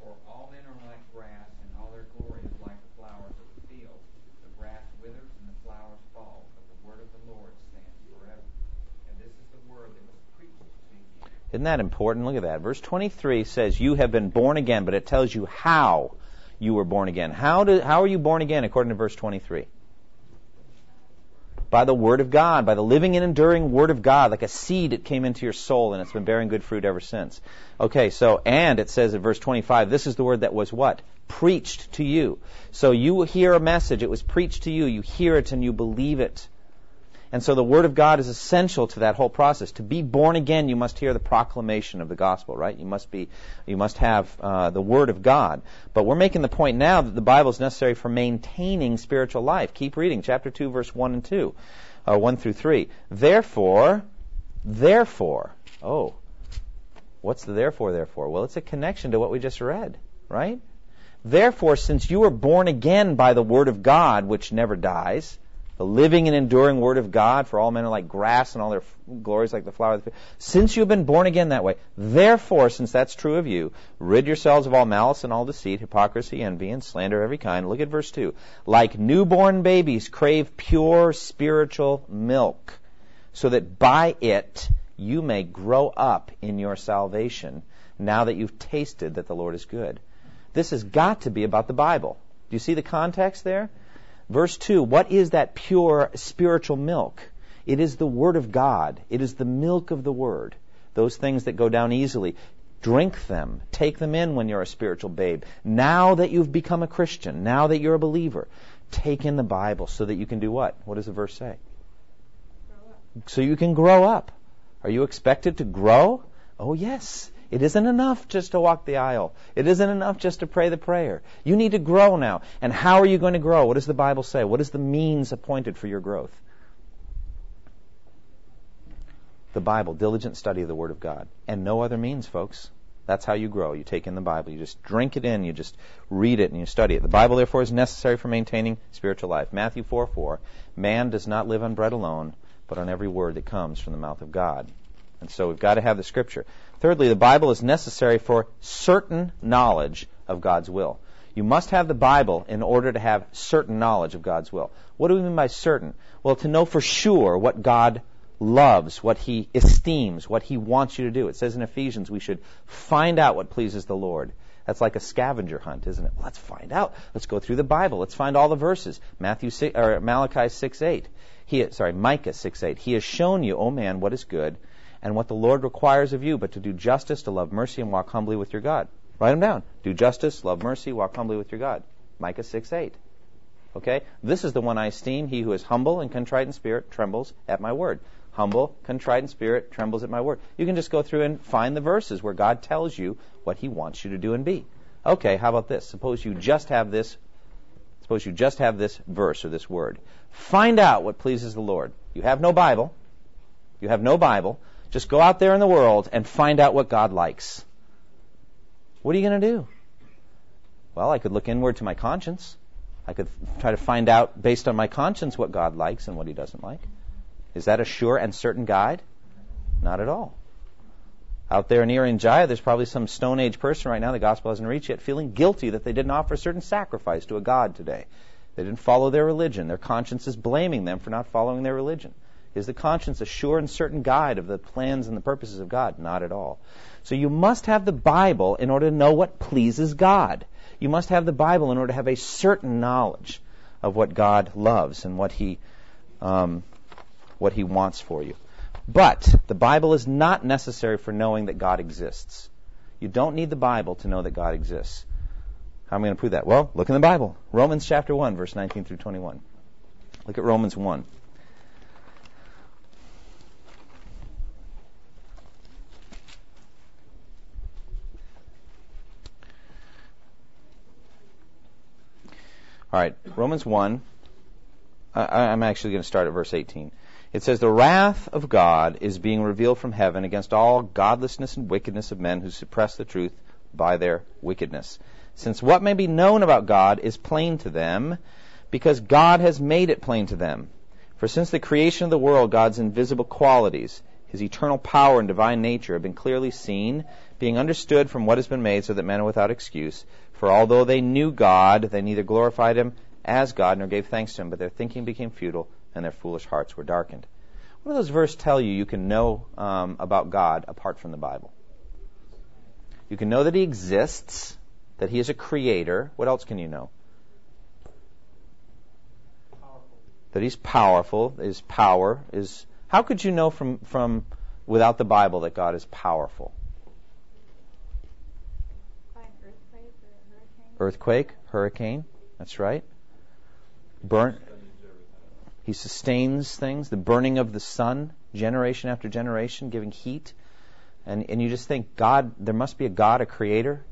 For all men are like grass, and all their glory is like the flowers of the field. The grass withers and the flowers fall, but the word of the Lord stands forever. And this is the word that was preached to you. Isn't that important? Look at that. Verse 23 says, You have been born again, but it tells you how you were born again. How, do, how are you born again according to verse 23? By the Word of God, by the living and enduring Word of God, like a seed that came into your soul and it's been bearing good fruit ever since. Okay, so, and it says in verse 25, this is the Word that was what? Preached to you. So you hear a message, it was preached to you, you hear it and you believe it. And so the Word of God is essential to that whole process. To be born again, you must hear the proclamation of the gospel, right? You must be, you must have uh, the Word of God. But we're making the point now that the Bible is necessary for maintaining spiritual life. Keep reading, chapter two, verse one and two, uh, one through three. Therefore, therefore, oh, what's the therefore? Therefore, well, it's a connection to what we just read, right? Therefore, since you were born again by the Word of God, which never dies the living and enduring Word of God, for all men are like grass and all their glories like the flower of the field. Since you have been born again that way, therefore, since that's true of you, rid yourselves of all malice and all deceit, hypocrisy, envy, and slander of every kind. Look at verse 2. Like newborn babies, crave pure spiritual milk, so that by it you may grow up in your salvation, now that you've tasted that the Lord is good. This has got to be about the Bible. Do you see the context there? Verse 2 What is that pure spiritual milk? It is the Word of God, it is the milk of the Word. Those things that go down easily. Drink them. Take them in when you're a spiritual babe. Now that you've become a Christian, now that you're a believer, take in the Bible so that you can do what? What does the verse say? So you can grow up. Are you expected to grow? Oh, yes. It isn't enough just to walk the aisle. It isn't enough just to pray the prayer. You need to grow now. And how are you going to grow? What does the Bible say? What is the means appointed for your growth? The Bible, diligent study of the Word of God. And no other means, folks. That's how you grow. You take in the Bible. You just drink it in. You just read it and you study it. The Bible, therefore, is necessary for maintaining spiritual life. Matthew 4 4. Man does not live on bread alone, but on every word that comes from the mouth of God. And so we've got to have the Scripture. Thirdly, the Bible is necessary for certain knowledge of God's will. You must have the Bible in order to have certain knowledge of God's will. What do we mean by certain? Well, to know for sure what God loves, what He esteems, what He wants you to do. It says in Ephesians we should find out what pleases the Lord. That's like a scavenger hunt, isn't it? Let's find out. Let's go through the Bible. Let's find all the verses. Matthew 6, or Malachi 6 8. He, sorry, Micah 6 8. He has shown you, O oh man, what is good and what the Lord requires of you, but to do justice, to love mercy, and walk humbly with your God. Write them down. Do justice, love mercy, walk humbly with your God. Micah 6 8. Okay? This is the one I esteem. He who is humble and contrite in spirit trembles at my word. Humble, contrite in spirit, trembles at my word. You can just go through and find the verses where God tells you what he wants you to do and be. Okay, how about this? Suppose you just have this suppose you just have this verse or this word. Find out what pleases the Lord. You have no Bible. You have no Bible. Just go out there in the world and find out what God likes. What are you going to do? Well, I could look inward to my conscience. I could try to find out based on my conscience what God likes and what He doesn't like. Is that a sure and certain guide? Not at all. Out there in Irian Jaya, there's probably some Stone Age person right now the gospel hasn't reached yet, feeling guilty that they didn't offer a certain sacrifice to a God today. They didn't follow their religion. Their conscience is blaming them for not following their religion. Is the conscience a sure and certain guide of the plans and the purposes of God? Not at all. So you must have the Bible in order to know what pleases God. You must have the Bible in order to have a certain knowledge of what God loves and what He um, what He wants for you. But the Bible is not necessary for knowing that God exists. You don't need the Bible to know that God exists. How am I going to prove that? Well, look in the Bible. Romans chapter 1, verse 19 through 21. Look at Romans 1. All right, Romans 1. I, I'm actually going to start at verse 18. It says, The wrath of God is being revealed from heaven against all godlessness and wickedness of men who suppress the truth by their wickedness. Since what may be known about God is plain to them, because God has made it plain to them. For since the creation of the world, God's invisible qualities, his eternal power and divine nature have been clearly seen, being understood from what has been made, so that men are without excuse. For although they knew God, they neither glorified him as God nor gave thanks to him, but their thinking became futile and their foolish hearts were darkened. What do those verses tell you you can know um, about God apart from the Bible? You can know that he exists, that he is a creator. What else can you know? That he's powerful, his power is how could you know from from without the Bible that God is powerful? By an earthquake or a hurricane? Earthquake, hurricane, that's right. Burn he sustains things, the burning of the sun, generation after generation, giving heat. And, and you just think, God, there must be a God, a creator.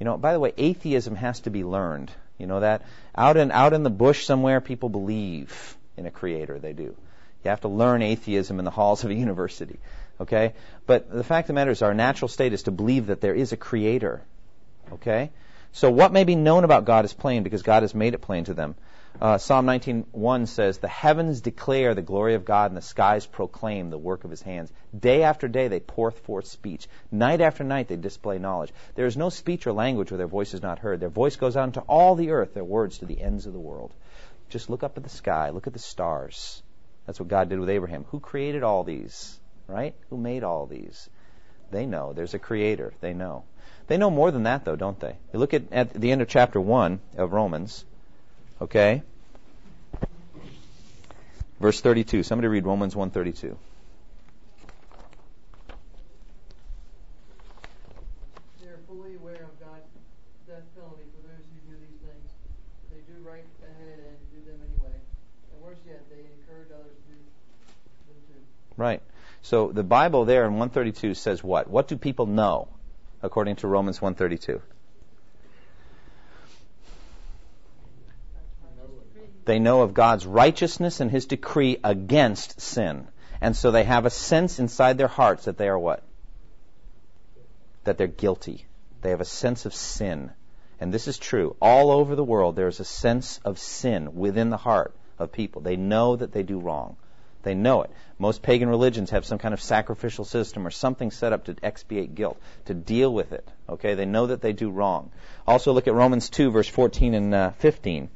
You know, by the way, atheism has to be learned. You know that? Out in, out in the bush somewhere, people believe in a creator. They do. You have to learn atheism in the halls of a university. Okay? But the fact of the matter is, our natural state is to believe that there is a creator. Okay? So what may be known about God is plain because God has made it plain to them. Uh, Psalm 19:1 says, "The heavens declare the glory of God, and the skies proclaim the work of His hands. Day after day they pour forth speech. Night after night they display knowledge. There is no speech or language where their voice is not heard. Their voice goes out into all the earth, their words to the ends of the world." Just look up at the sky, look at the stars. That's what God did with Abraham. Who created all these? Right? Who made all these? They know. There's a creator. They know. They know more than that, though, don't they? You look at, at the end of chapter 1 of Romans. Okay? Verse 32. Somebody read Romans 132. They are fully aware of God's death penalty for those who do these things. They do right ahead and do them anyway. And worse yet, they encourage others to do them too. Right. So the Bible there in 132 says what? What do people know according to Romans 132? They know of God's righteousness and his decree against sin. And so they have a sense inside their hearts that they are what? That they're guilty. They have a sense of sin. And this is true. All over the world, there is a sense of sin within the heart of people. They know that they do wrong. They know it. Most pagan religions have some kind of sacrificial system or something set up to expiate guilt, to deal with it. Okay, they know that they do wrong. Also, look at Romans 2, verse 14 and uh, 15.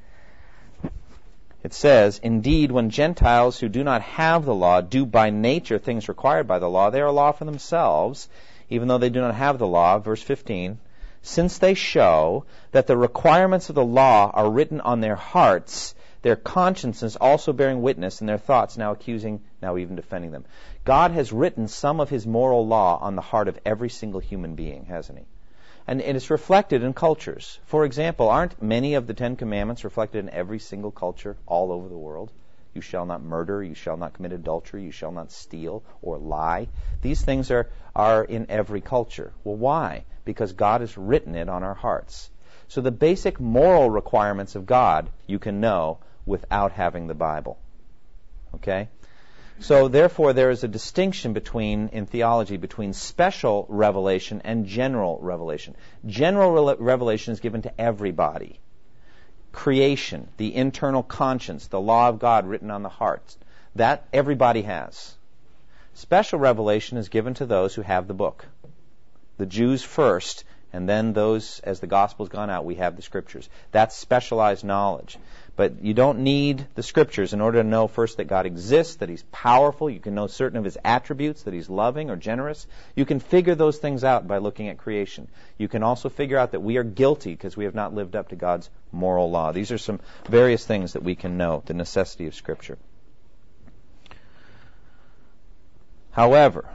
It says, Indeed, when Gentiles who do not have the law do by nature things required by the law, they are a law for themselves, even though they do not have the law. Verse 15. Since they show that the requirements of the law are written on their hearts, their consciences also bearing witness, and their thoughts now accusing, now even defending them. God has written some of his moral law on the heart of every single human being, hasn't he? And, and it's reflected in cultures. For example, aren't many of the Ten Commandments reflected in every single culture all over the world? You shall not murder, you shall not commit adultery, you shall not steal or lie. These things are, are in every culture. Well, why? Because God has written it on our hearts. So the basic moral requirements of God you can know without having the Bible. Okay? So therefore there is a distinction between in theology between special revelation and general revelation. General re- revelation is given to everybody. Creation, the internal conscience, the law of God written on the heart, that everybody has. Special revelation is given to those who have the book. The Jews first, and then those, as the gospel's gone out, we have the scriptures. That's specialized knowledge. But you don't need the scriptures in order to know first that God exists, that He's powerful. You can know certain of His attributes, that He's loving or generous. You can figure those things out by looking at creation. You can also figure out that we are guilty because we have not lived up to God's moral law. These are some various things that we can know, the necessity of Scripture. However,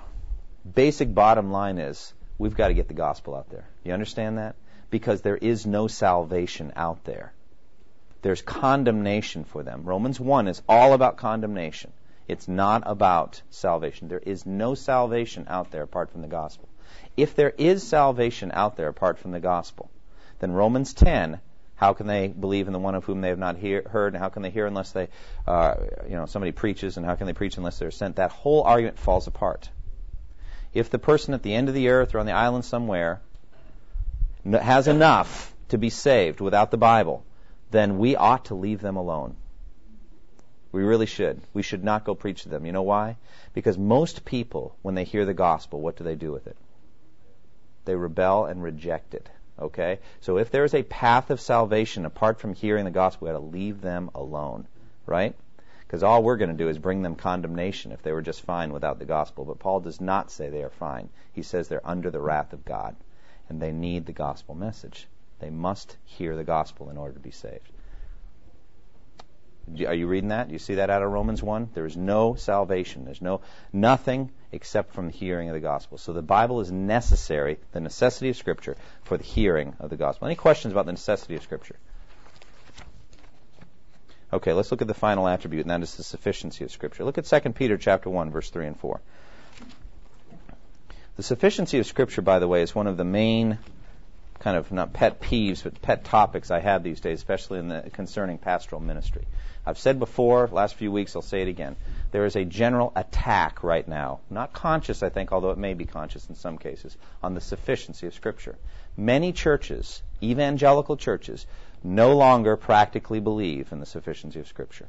basic bottom line is we've got to get the gospel out there. You understand that? Because there is no salvation out there. There's condemnation for them. Romans 1 is all about condemnation. It's not about salvation. There is no salvation out there apart from the gospel. If there is salvation out there apart from the gospel, then Romans 10 how can they believe in the one of whom they have not hear, heard? And how can they hear unless they, uh, you know, somebody preaches? And how can they preach unless they're sent? That whole argument falls apart. If the person at the end of the earth or on the island somewhere has enough to be saved without the Bible, then we ought to leave them alone. We really should. We should not go preach to them. You know why? Because most people, when they hear the gospel, what do they do with it? They rebel and reject it. Okay? So if there is a path of salvation apart from hearing the gospel, we got to leave them alone. Right? Because all we're going to do is bring them condemnation if they were just fine without the gospel. But Paul does not say they are fine. He says they're under the wrath of God. And they need the gospel message. They must hear the gospel in order to be saved. Are you reading that? You see that out of Romans 1? There is no salvation. There's no nothing except from the hearing of the gospel. So the Bible is necessary, the necessity of Scripture, for the hearing of the gospel. Any questions about the necessity of Scripture? Okay, let's look at the final attribute, and that is the sufficiency of Scripture. Look at 2 Peter chapter 1, verse 3 and 4. The sufficiency of Scripture, by the way, is one of the main kind of not pet peeves, but pet topics I have these days, especially in the concerning pastoral ministry. I've said before, last few weeks, I'll say it again. There is a general attack right now, not conscious, I think, although it may be conscious in some cases, on the sufficiency of Scripture. Many churches, evangelical churches, no longer practically believe in the sufficiency of Scripture.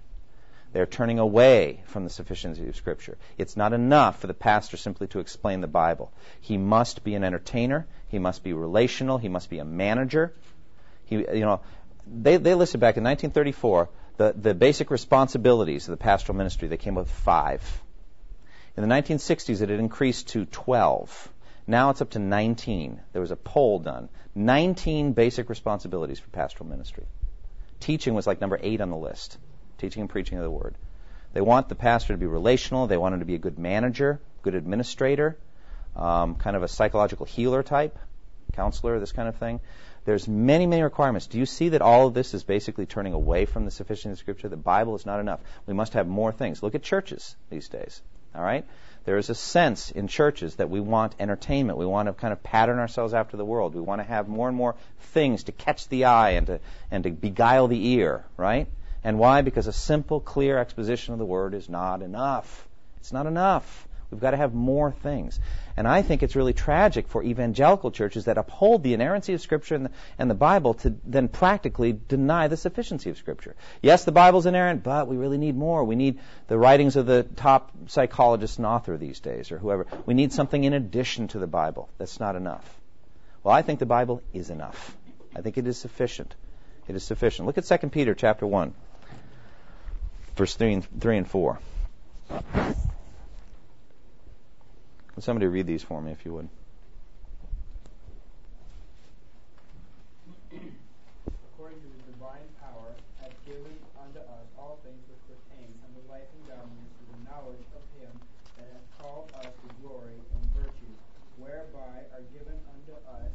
They're turning away from the sufficiency of Scripture. It's not enough for the pastor simply to explain the Bible. He must be an entertainer. He must be relational. He must be a manager. He, you know, they, they listed back in 1934 the, the basic responsibilities of the pastoral ministry, they came up with five. In the 1960s, it had increased to 12. Now it's up to 19. There was a poll done. 19 basic responsibilities for pastoral ministry. Teaching was like number eight on the list. Teaching and preaching of the word. They want the pastor to be relational. They want him to be a good manager, good administrator, um, kind of a psychological healer type, counselor, this kind of thing. There's many, many requirements. Do you see that all of this is basically turning away from the sufficiency of Scripture? The Bible is not enough. We must have more things. Look at churches these days. All right? There is a sense in churches that we want entertainment. We want to kind of pattern ourselves after the world. We want to have more and more things to catch the eye and to, and to beguile the ear, right? And why? Because a simple, clear exposition of the Word is not enough. It's not enough. We've got to have more things. And I think it's really tragic for evangelical churches that uphold the inerrancy of Scripture and the, and the Bible to then practically deny the sufficiency of Scripture. Yes, the Bible's inerrant, but we really need more. We need the writings of the top psychologist and author these days, or whoever. We need something in addition to the Bible. That's not enough. Well, I think the Bible is enough. I think it is sufficient. It is sufficient. Look at 2 Peter chapter 1, verse 3 and, 3 and 4. Would somebody read these for me, if you would? According to the divine power, hath given unto us all things which pertain unto life and godliness through the knowledge of him that hath called us to glory and virtue, whereby are given unto us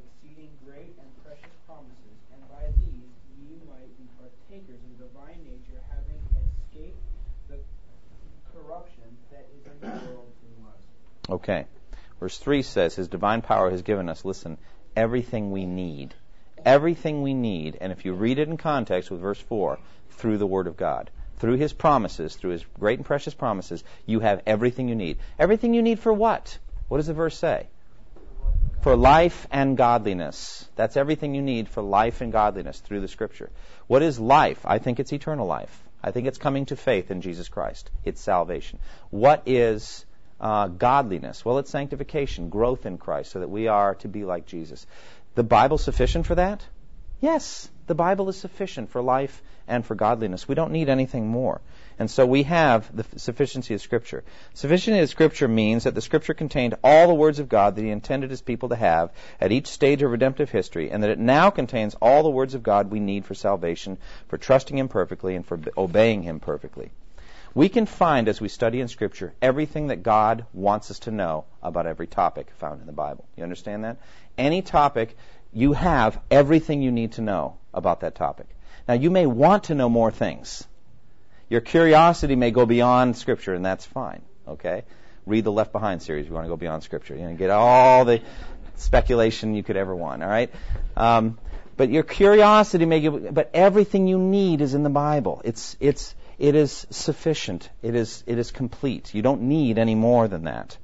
exceeding great and precious promises, and by these ye might be partakers of the divine nature, having escaped the corruption that is in the world Okay. Verse 3 says, His divine power has given us, listen, everything we need. Everything we need. And if you read it in context with verse 4, through the Word of God, through His promises, through His great and precious promises, you have everything you need. Everything you need for what? What does the verse say? For life and godliness. That's everything you need for life and godliness through the Scripture. What is life? I think it's eternal life. I think it's coming to faith in Jesus Christ. It's salvation. What is uh, godliness? Well, it's sanctification, growth in Christ, so that we are to be like Jesus. The Bible sufficient for that? Yes, the Bible is sufficient for life and for godliness. We don't need anything more. And so we have the sufficiency of Scripture. Sufficiency of Scripture means that the Scripture contained all the words of God that He intended His people to have at each stage of redemptive history, and that it now contains all the words of God we need for salvation, for trusting Him perfectly, and for obeying Him perfectly. We can find, as we study in Scripture, everything that God wants us to know about every topic found in the Bible. You understand that? Any topic, you have everything you need to know about that topic. Now, you may want to know more things. Your curiosity may go beyond Scripture, and that's fine. Okay? Read the Left Behind series. You want to go beyond Scripture. You know, get all the speculation you could ever want. All right? Um, but your curiosity may give, but everything you need is in the Bible. It's, it's, it is sufficient. It is, it is complete. You don't need any more than that.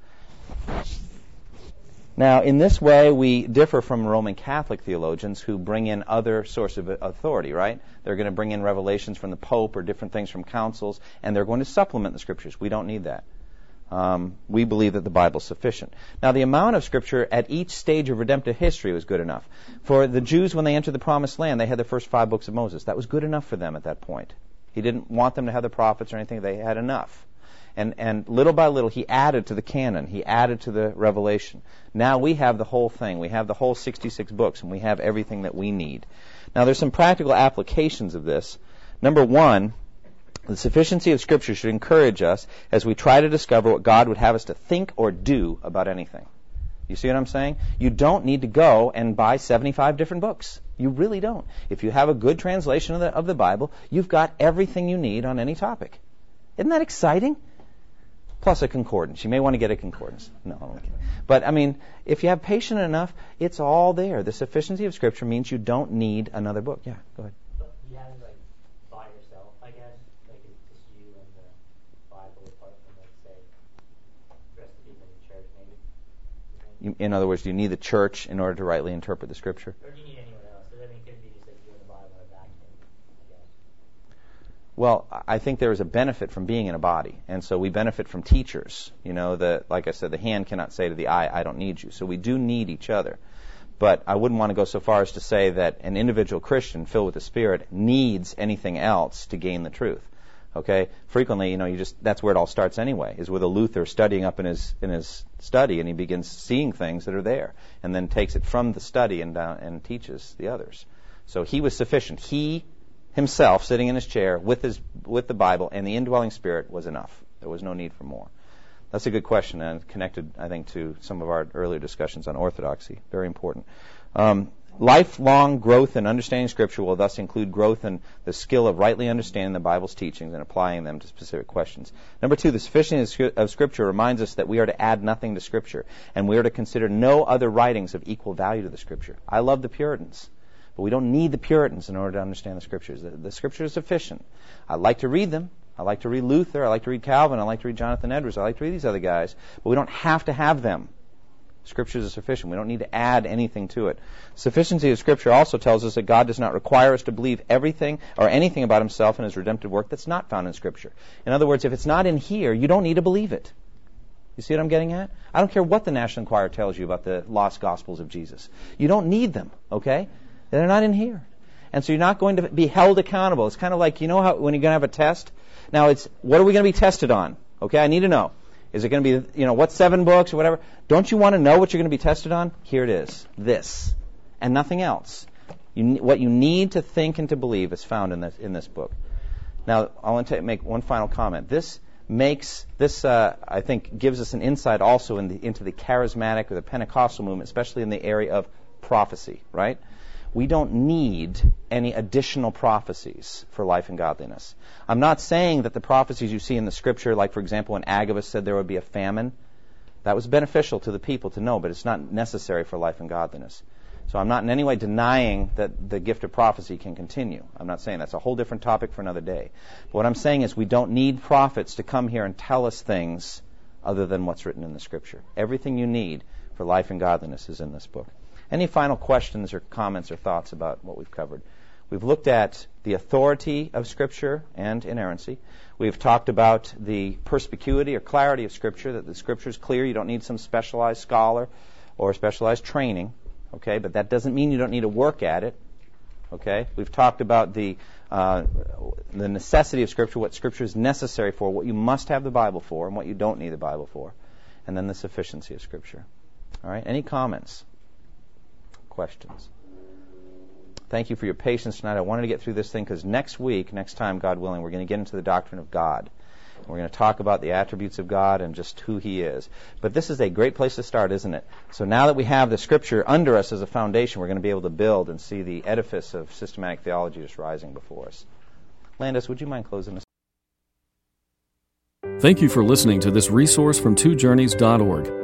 Now, in this way, we differ from Roman Catholic theologians who bring in other sources of authority, right? They're going to bring in revelations from the Pope or different things from councils, and they're going to supplement the Scriptures. We don't need that. Um, we believe that the Bible is sufficient. Now, the amount of Scripture at each stage of redemptive history was good enough. For the Jews, when they entered the Promised Land, they had the first five books of Moses. That was good enough for them at that point. He didn't want them to have the prophets or anything. They had enough. And, and little by little, he added to the canon. He added to the revelation. Now we have the whole thing. We have the whole 66 books, and we have everything that we need. Now there's some practical applications of this. Number one, the sufficiency of Scripture should encourage us as we try to discover what God would have us to think or do about anything. You see what I'm saying? You don't need to go and buy 75 different books. You really don't. If you have a good translation of the, of the Bible, you've got everything you need on any topic. Isn't that exciting? Plus a concordance. You may want to get a concordance. No, I'm kidding. But I mean, if you have patience enough, it's all there. The sufficiency of Scripture means you don't need another book. Yeah, go ahead. But you have it like by yourself, I guess. Like it's just you and the Bible apart from like say the rest of the people in the church, maybe. You In other words, do you need the church in order to rightly interpret the Scripture? Or do you need anyone else? I mean, could be just like you and the Bible in vacuum, I guess. Well, I think there is a benefit from being in a body, and so we benefit from teachers. You know, the like I said, the hand cannot say to the eye, "I don't need you." So we do need each other. But I wouldn't want to go so far as to say that an individual Christian filled with the Spirit needs anything else to gain the truth. Okay? Frequently, you know, you just that's where it all starts anyway. Is with a Luther studying up in his in his study, and he begins seeing things that are there, and then takes it from the study and down and teaches the others. So he was sufficient. He himself sitting in his chair with his with the Bible and the indwelling Spirit was enough. There was no need for more. That's a good question and connected, I think, to some of our earlier discussions on orthodoxy. Very important. Um, lifelong growth in understanding Scripture will thus include growth in the skill of rightly understanding the Bible's teachings and applying them to specific questions. Number two, the sufficiency of Scripture reminds us that we are to add nothing to Scripture, and we are to consider no other writings of equal value to the Scripture. I love the Puritans. But we don't need the Puritans in order to understand the Scriptures. The, the Scripture is sufficient. I like to read them. I like to read Luther. I like to read Calvin. I like to read Jonathan Edwards. I like to read these other guys. But we don't have to have them. Scriptures are sufficient. We don't need to add anything to it. Sufficiency of Scripture also tells us that God does not require us to believe everything or anything about Himself and His redemptive work that's not found in Scripture. In other words, if it's not in here, you don't need to believe it. You see what I'm getting at? I don't care what the National Enquirer tells you about the lost Gospels of Jesus. You don't need them, okay? They're not in here. And so you're not going to be held accountable. It's kind of like, you know how when you're going to have a test? Now it's, what are we going to be tested on? Okay, I need to know. Is it going to be, you know, what seven books or whatever? Don't you want to know what you're going to be tested on? Here it is. This. And nothing else. You, what you need to think and to believe is found in this, in this book. Now, I want to make one final comment. This makes, this, uh, I think, gives us an insight also in the, into the charismatic or the Pentecostal movement, especially in the area of prophecy, right? We don't need any additional prophecies for life and godliness. I'm not saying that the prophecies you see in the scripture, like for example when Agabus said there would be a famine, that was beneficial to the people to know, but it's not necessary for life and godliness. So I'm not in any way denying that the gift of prophecy can continue. I'm not saying that's a whole different topic for another day. But what I'm saying is we don't need prophets to come here and tell us things other than what's written in the scripture. Everything you need for life and godliness is in this book. Any final questions or comments or thoughts about what we've covered? We've looked at the authority of Scripture and inerrancy. We've talked about the perspicuity or clarity of Scripture, that the Scripture is clear. You don't need some specialized scholar or specialized training. Okay, but that doesn't mean you don't need to work at it. Okay, we've talked about the uh, the necessity of Scripture, what Scripture is necessary for, what you must have the Bible for, and what you don't need the Bible for, and then the sufficiency of Scripture. All right, any comments? Questions. Thank you for your patience tonight. I wanted to get through this thing because next week, next time, God willing, we're going to get into the doctrine of God. We're going to talk about the attributes of God and just who He is. But this is a great place to start, isn't it? So now that we have the Scripture under us as a foundation, we're going to be able to build and see the edifice of systematic theology just rising before us. Landis, would you mind closing us? Thank you for listening to this resource from twojourneys.org.